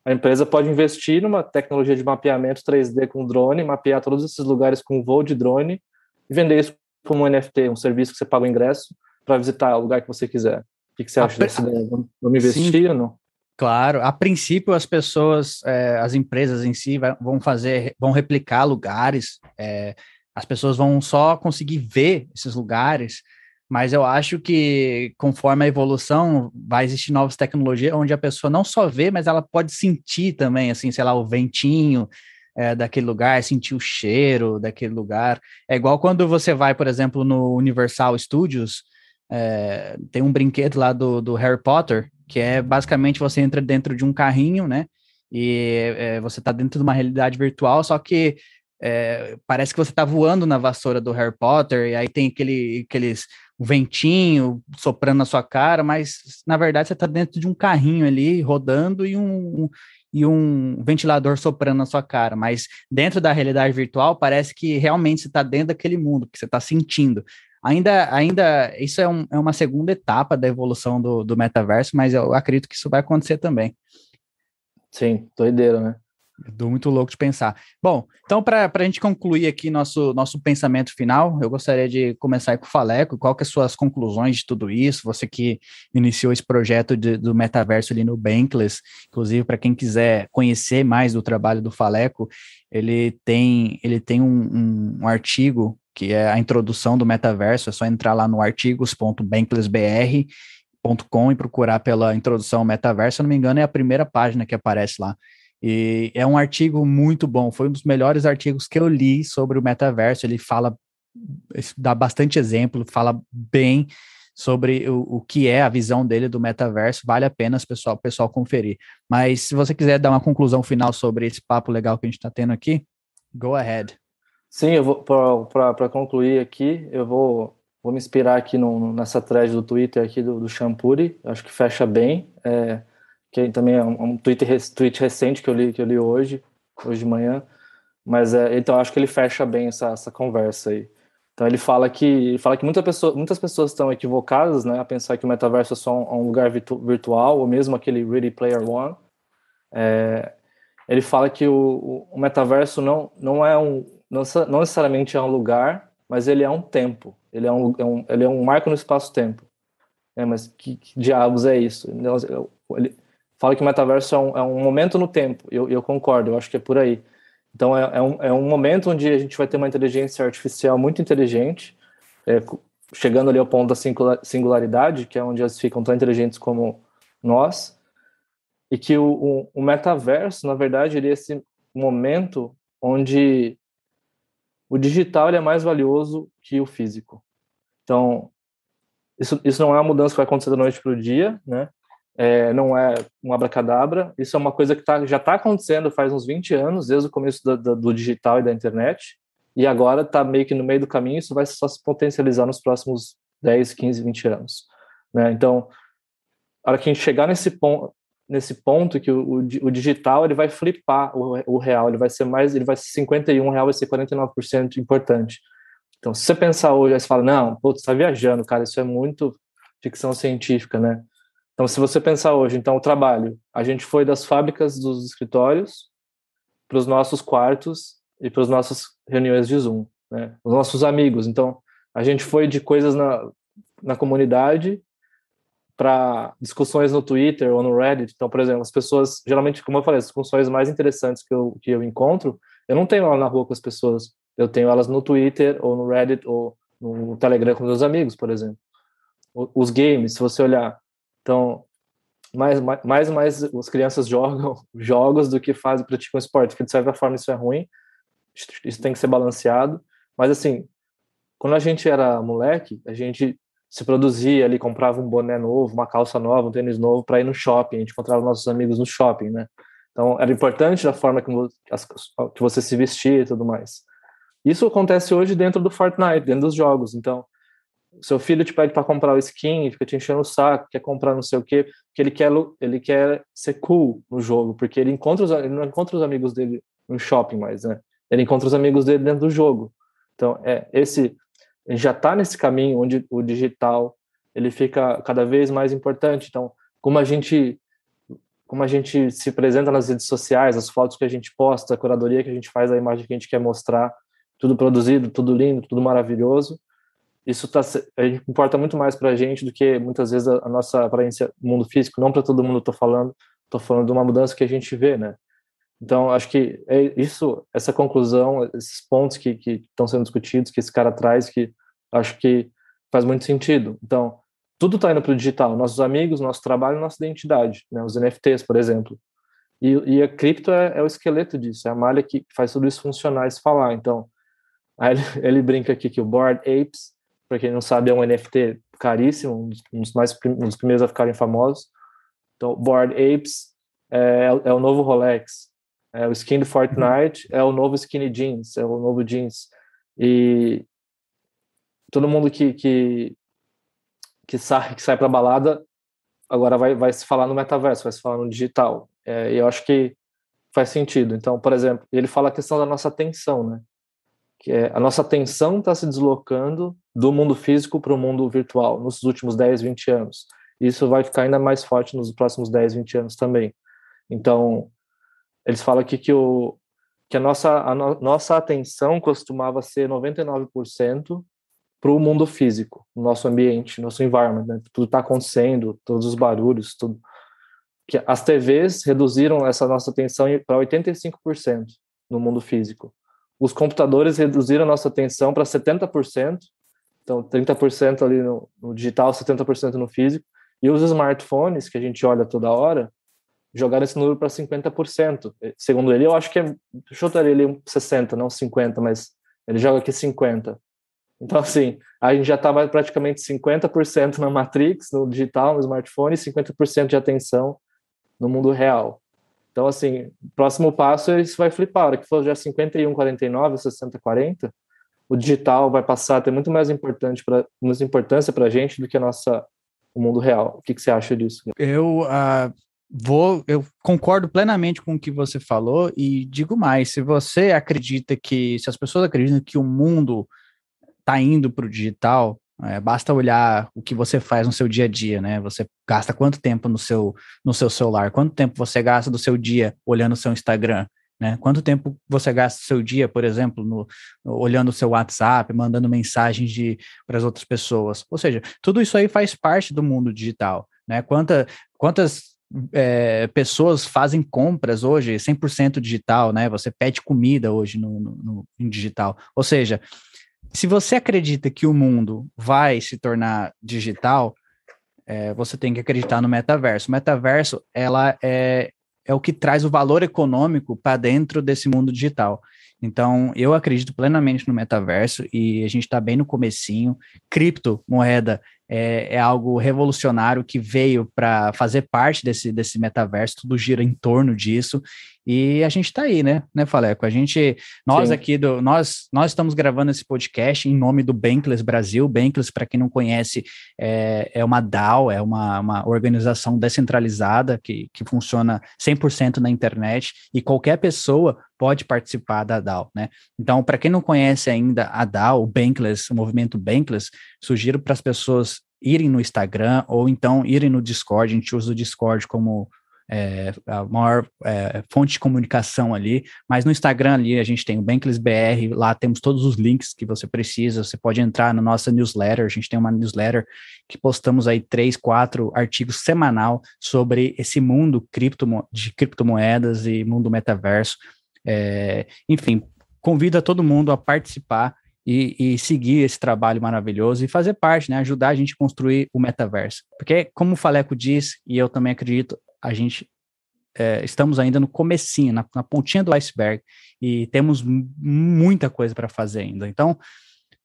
a empresa pode investir numa tecnologia de mapeamento 3D com drone, mapear todos esses lugares com voo de drone e vender isso como um NFT, um serviço que você paga o ingresso para visitar o lugar que você quiser. O que, você acha dessa ideia? Vamos investir Sim. ou não? Claro, a princípio as pessoas, é, as empresas em si vão fazer, vão replicar lugares, é, as pessoas vão só conseguir ver esses lugares, mas eu acho que conforme a evolução vai existir novas tecnologias onde a pessoa não só vê, mas ela pode sentir também, assim, sei lá, o ventinho é, daquele lugar, sentir o cheiro daquele lugar. É igual quando você vai, por exemplo, no Universal Studios, é, tem um brinquedo lá do, do Harry Potter, que é basicamente você entra dentro de um carrinho, né? E é, você está dentro de uma realidade virtual, só que é, parece que você está voando na vassoura do Harry Potter, e aí tem aquele, aqueles ventinho soprando na sua cara, mas na verdade você está dentro de um carrinho ali rodando e um, um, e um ventilador soprando na sua cara. Mas dentro da realidade virtual parece que realmente você está dentro daquele mundo, que você está sentindo. Ainda, ainda isso é, um, é, uma segunda etapa da evolução do, do metaverso, mas eu acredito que isso vai acontecer também. Sim, doideira, né? Do muito louco de pensar. Bom, então, para a gente concluir aqui nosso, nosso pensamento final, eu gostaria de começar com o Faleco. Qual que as suas conclusões de tudo isso? Você que iniciou esse projeto de, do metaverso ali no Bankless, inclusive, para quem quiser conhecer mais do trabalho do Faleco, ele tem, ele tem um, um, um artigo que é a introdução do metaverso, é só entrar lá no artigos.banklessbr.com e procurar pela introdução ao metaverso, se não me engano, é a primeira página que aparece lá. E é um artigo muito bom, foi um dos melhores artigos que eu li sobre o metaverso. Ele fala, dá bastante exemplo, fala bem sobre o, o que é a visão dele do metaverso. Vale a pena o pessoal, pessoal conferir. Mas se você quiser dar uma conclusão final sobre esse papo legal que a gente está tendo aqui, go ahead. Sim, eu vou para concluir aqui, eu vou, vou me inspirar aqui no, nessa thread do Twitter aqui do, do acho que fecha bem, é, que também é um, um tweet, tweet recente que eu li que eu li hoje, hoje de manhã, mas é, então acho que ele fecha bem essa, essa conversa aí. Então ele fala que ele fala que muita pessoa, muitas pessoas estão equivocadas, né, a pensar que o metaverso é só um, um lugar virtu, virtual ou mesmo aquele Ready Player One. É, ele fala que o, o metaverso não não é um não, não necessariamente é um lugar, mas ele é um tempo. Ele é um, é um ele é um marco no espaço-tempo. É, mas que, que, diabos é isso? Ele fala que o metaverso é um, é um momento no tempo. Eu, eu concordo, eu acho que é por aí. Então, é, é, um, é um momento onde a gente vai ter uma inteligência artificial muito inteligente, é, chegando ali ao ponto da singularidade, que é onde elas ficam tão inteligentes como nós, e que o, o, o metaverso, na verdade, ele é esse momento onde o digital é mais valioso que o físico. Então, isso, isso não é uma mudança que vai acontecer da noite para o dia, né? É, não é um abracadabra, isso é uma coisa que tá, já está acontecendo faz uns 20 anos, desde o começo do, do, do digital e da internet, e agora está meio que no meio do caminho, isso vai só se potencializar nos próximos 10, 15, 20 anos. Né? Então, a hora que a gente chegar nesse ponto, nesse ponto que o, o, digital ele vai flipar o, o, real, ele vai ser mais, ele vai ser 51, real vai ser 49% importante. Então, se você pensar hoje, aí você fala, não, você está viajando, cara, isso é muito ficção científica, né? Então, se você pensar hoje, então, o trabalho, a gente foi das fábricas dos escritórios para os nossos quartos e para as nossas reuniões de Zoom, né? Os nossos amigos. Então, a gente foi de coisas na, na comunidade para discussões no Twitter ou no Reddit. Então, por exemplo, as pessoas, geralmente, como eu falei, as discussões mais interessantes que eu, que eu encontro, eu não tenho lá na rua com as pessoas. Eu tenho elas no Twitter ou no Reddit ou no Telegram com meus amigos, por exemplo. Os games, se você olhar. Então, mais mais mais as crianças jogam jogos do que fazem praticam esporte, que de certa forma isso é ruim. Isso tem que ser balanceado, mas assim, quando a gente era moleque, a gente se produzia ali, comprava um boné novo, uma calça nova, um tênis novo para ir no shopping. A gente encontrava nossos amigos no shopping, né? Então, era importante a forma que, que você se vestia e tudo mais. Isso acontece hoje dentro do Fortnite, dentro dos jogos. Então, seu filho te pede para comprar o skin, fica te enchendo o saco, quer comprar não sei o quê, porque ele quer, ele quer ser cool no jogo, porque ele encontra os, ele não encontra os amigos dele no shopping mais, né? Ele encontra os amigos dele dentro do jogo. Então, é esse já está nesse caminho onde o digital ele fica cada vez mais importante. Então, como a gente como a gente se apresenta nas redes sociais, as fotos que a gente posta, a curadoria que a gente faz, a imagem que a gente quer mostrar, tudo produzido, tudo lindo, tudo maravilhoso. Isso tá, importa muito mais para a gente do que muitas vezes a, a nossa aparência no mundo físico. Não para todo mundo estou falando, Estou falando de uma mudança que a gente vê, né? Então, acho que é isso, essa conclusão, esses pontos que, que estão sendo discutidos, que esse cara traz, que acho que faz muito sentido. Então, tudo está indo para o digital, nossos amigos, nosso trabalho, nossa identidade, né? os NFTs, por exemplo. E, e a cripto é, é, o esqueleto disso, é a malha que faz tudo isso funcionar e se falar. Então, ele, ele, brinca aqui que o Board Apes, para quem não sabe, é um NFT caríssimo, um dos, mais, um dos primeiros a ficarem famosos. Então, Board Apes é, é o novo Rolex, é o skin do Fortnite, é o novo skinny jeans, é o novo jeans. E todo mundo que, que, que sai, que sai para balada agora vai, vai se falar no metaverso, vai se falar no digital. É, e eu acho que faz sentido. Então, por exemplo, ele fala a questão da nossa atenção, né? Que é, a nossa atenção está se deslocando do mundo físico para o mundo virtual nos últimos 10, 20 anos. Isso vai ficar ainda mais forte nos próximos 10, 20 anos também. Então, eles falam aqui que, o, que a, nossa, a no, nossa atenção costumava ser 99% para o mundo físico, nosso ambiente, nosso environment, né? tudo está acontecendo, todos os barulhos, tudo. Que as TVs reduziram essa nossa atenção para 85% no mundo físico. Os computadores reduziram a nossa atenção para 70%, então 30% ali no, no digital, 70% no físico, e os smartphones que a gente olha toda hora jogaram esse número para 50%. Segundo ele, eu acho que é, chutaria ele 60, não 50, mas ele joga aqui 50. Então, assim, a gente já estava praticamente 50% na Matrix, no digital, no smartphone, e 50% de atenção no mundo real. Então, assim, próximo passo isso vai flipar. A hora que for já 51, 49, 60, 40, o digital vai passar a ter muito mais, importante pra, mais importância para a gente do que a nossa, o mundo real. O que, que você acha disso? Eu uh, vou, eu concordo plenamente com o que você falou e digo mais: se você acredita que, se as pessoas acreditam que o mundo está indo para o digital, é, basta olhar o que você faz no seu dia a dia, né? Você gasta quanto tempo no seu, no seu celular? Quanto tempo você gasta do seu dia olhando o seu Instagram? Né? Quanto tempo você gasta do seu dia, por exemplo, no, olhando o seu WhatsApp, mandando mensagens para as outras pessoas? Ou seja, tudo isso aí faz parte do mundo digital. Né? Quanta, quantas é, pessoas fazem compras hoje 100% digital, né? Você pede comida hoje no, no, no digital. Ou seja, se você acredita que o mundo vai se tornar digital, é, você tem que acreditar no metaverso. O metaverso, ela é, é o que traz o valor econômico para dentro desse mundo digital. Então, eu acredito plenamente no metaverso e a gente está bem no comecinho. Criptomoeda é, é algo revolucionário que veio para fazer parte desse, desse metaverso, tudo gira em torno disso. E a gente está aí, né, né, Faleco? A gente, nós Sim. aqui do, nós, nós estamos gravando esse podcast em nome do Bankless Brasil. Bankless, para quem não conhece, é, é uma DAO, é uma, uma organização descentralizada que, que funciona 100% na internet e qualquer pessoa pode participar da DAO, né? Então, para quem não conhece ainda a DAO, o Bankless, o movimento Bankless, sugiro para as pessoas irem no Instagram ou então irem no Discord. A gente usa o Discord como é, a maior é, fonte de comunicação ali, mas no Instagram ali a gente tem o Bankless BR, lá temos todos os links que você precisa, você pode entrar na nossa newsletter, a gente tem uma newsletter que postamos aí três, quatro artigos semanal sobre esse mundo cripto, de criptomoedas e mundo metaverso, é, enfim, convido a todo mundo a participar e, e, seguir esse trabalho maravilhoso e fazer parte, né? Ajudar a gente a construir o metaverso. Porque, como o Faleco diz, e eu também acredito, a gente é, estamos ainda no comecinho, na, na, pontinha do iceberg, e temos muita coisa para fazer ainda. Então,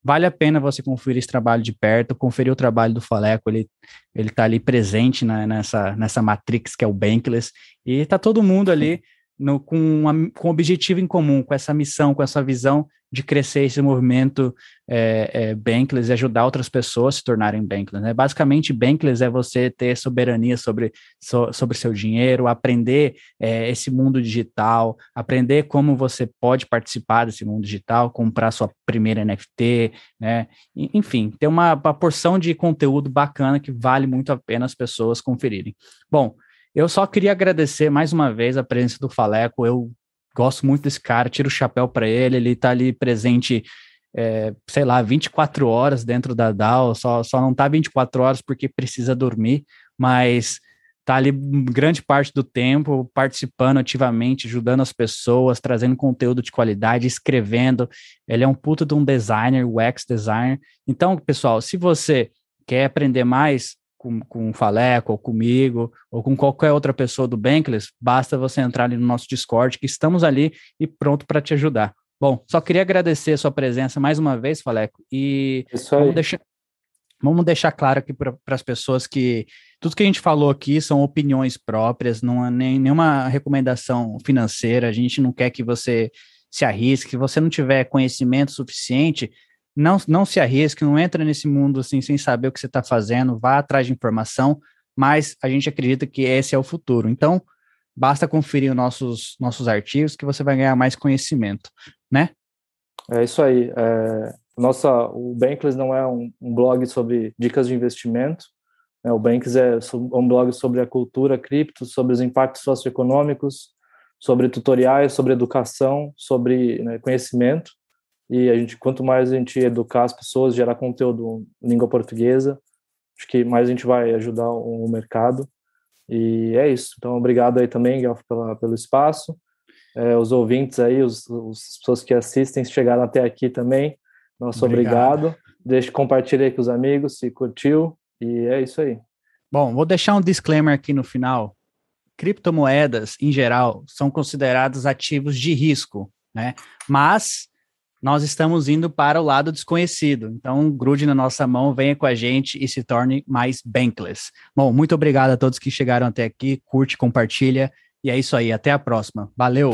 vale a pena você conferir esse trabalho de perto, conferir o trabalho do Faleco, ele ele está ali presente nessa, nessa matrix que é o Bankless, e está todo mundo ali no, com, uma, com um objetivo em comum, com essa missão, com essa visão de crescer esse movimento é, é, Bankless e ajudar outras pessoas a se tornarem Bankless. Né? Basicamente, Bankless é você ter soberania sobre, so, sobre seu dinheiro, aprender é, esse mundo digital, aprender como você pode participar desse mundo digital, comprar sua primeira NFT, né? enfim, ter uma, uma porção de conteúdo bacana que vale muito a pena as pessoas conferirem. Bom, eu só queria agradecer mais uma vez a presença do Faleco. Eu gosto muito desse cara, tiro o chapéu para ele, ele está ali presente, é, sei lá, 24 horas dentro da DAO, só, só não está 24 horas porque precisa dormir, mas tá ali grande parte do tempo participando ativamente, ajudando as pessoas, trazendo conteúdo de qualidade, escrevendo. Ele é um puta de um designer, UX designer. Então, pessoal, se você quer aprender mais com, com o Faleco, ou comigo, ou com qualquer outra pessoa do Bankless, basta você entrar ali no nosso Discord, que estamos ali e pronto para te ajudar. Bom, só queria agradecer a sua presença mais uma vez, Faleco, e vamos deixar, vamos deixar claro aqui para as pessoas que tudo que a gente falou aqui são opiniões próprias, não é nem, nenhuma recomendação financeira, a gente não quer que você se arrisque, se você não tiver conhecimento suficiente, não, não se arrisque, não entra nesse mundo assim sem saber o que você está fazendo, vá atrás de informação, mas a gente acredita que esse é o futuro. Então, basta conferir os nossos, nossos artigos que você vai ganhar mais conhecimento, né? É isso aí. É, nossa, o Bankless não é um, um blog sobre dicas de investimento. Né? O Bankless é um blog sobre a cultura cripto, sobre os impactos socioeconômicos, sobre tutoriais, sobre educação, sobre né, conhecimento. E a gente, quanto mais a gente educar as pessoas, gerar conteúdo em língua portuguesa, acho que mais a gente vai ajudar o mercado. E é isso. Então, obrigado aí também, Guelph, pela, pelo espaço. É, os ouvintes aí, os, os pessoas que assistem, chegaram até aqui também. Nosso obrigado. obrigado. Deixe compartilhar aí com os amigos, se curtiu. E é isso aí. Bom, vou deixar um disclaimer aqui no final. Criptomoedas, em geral, são considerados ativos de risco, né? Mas nós estamos indo para o lado desconhecido. Então, grude na nossa mão, venha com a gente e se torne mais bankless. Bom, muito obrigado a todos que chegaram até aqui. Curte, compartilha. E é isso aí. Até a próxima. Valeu!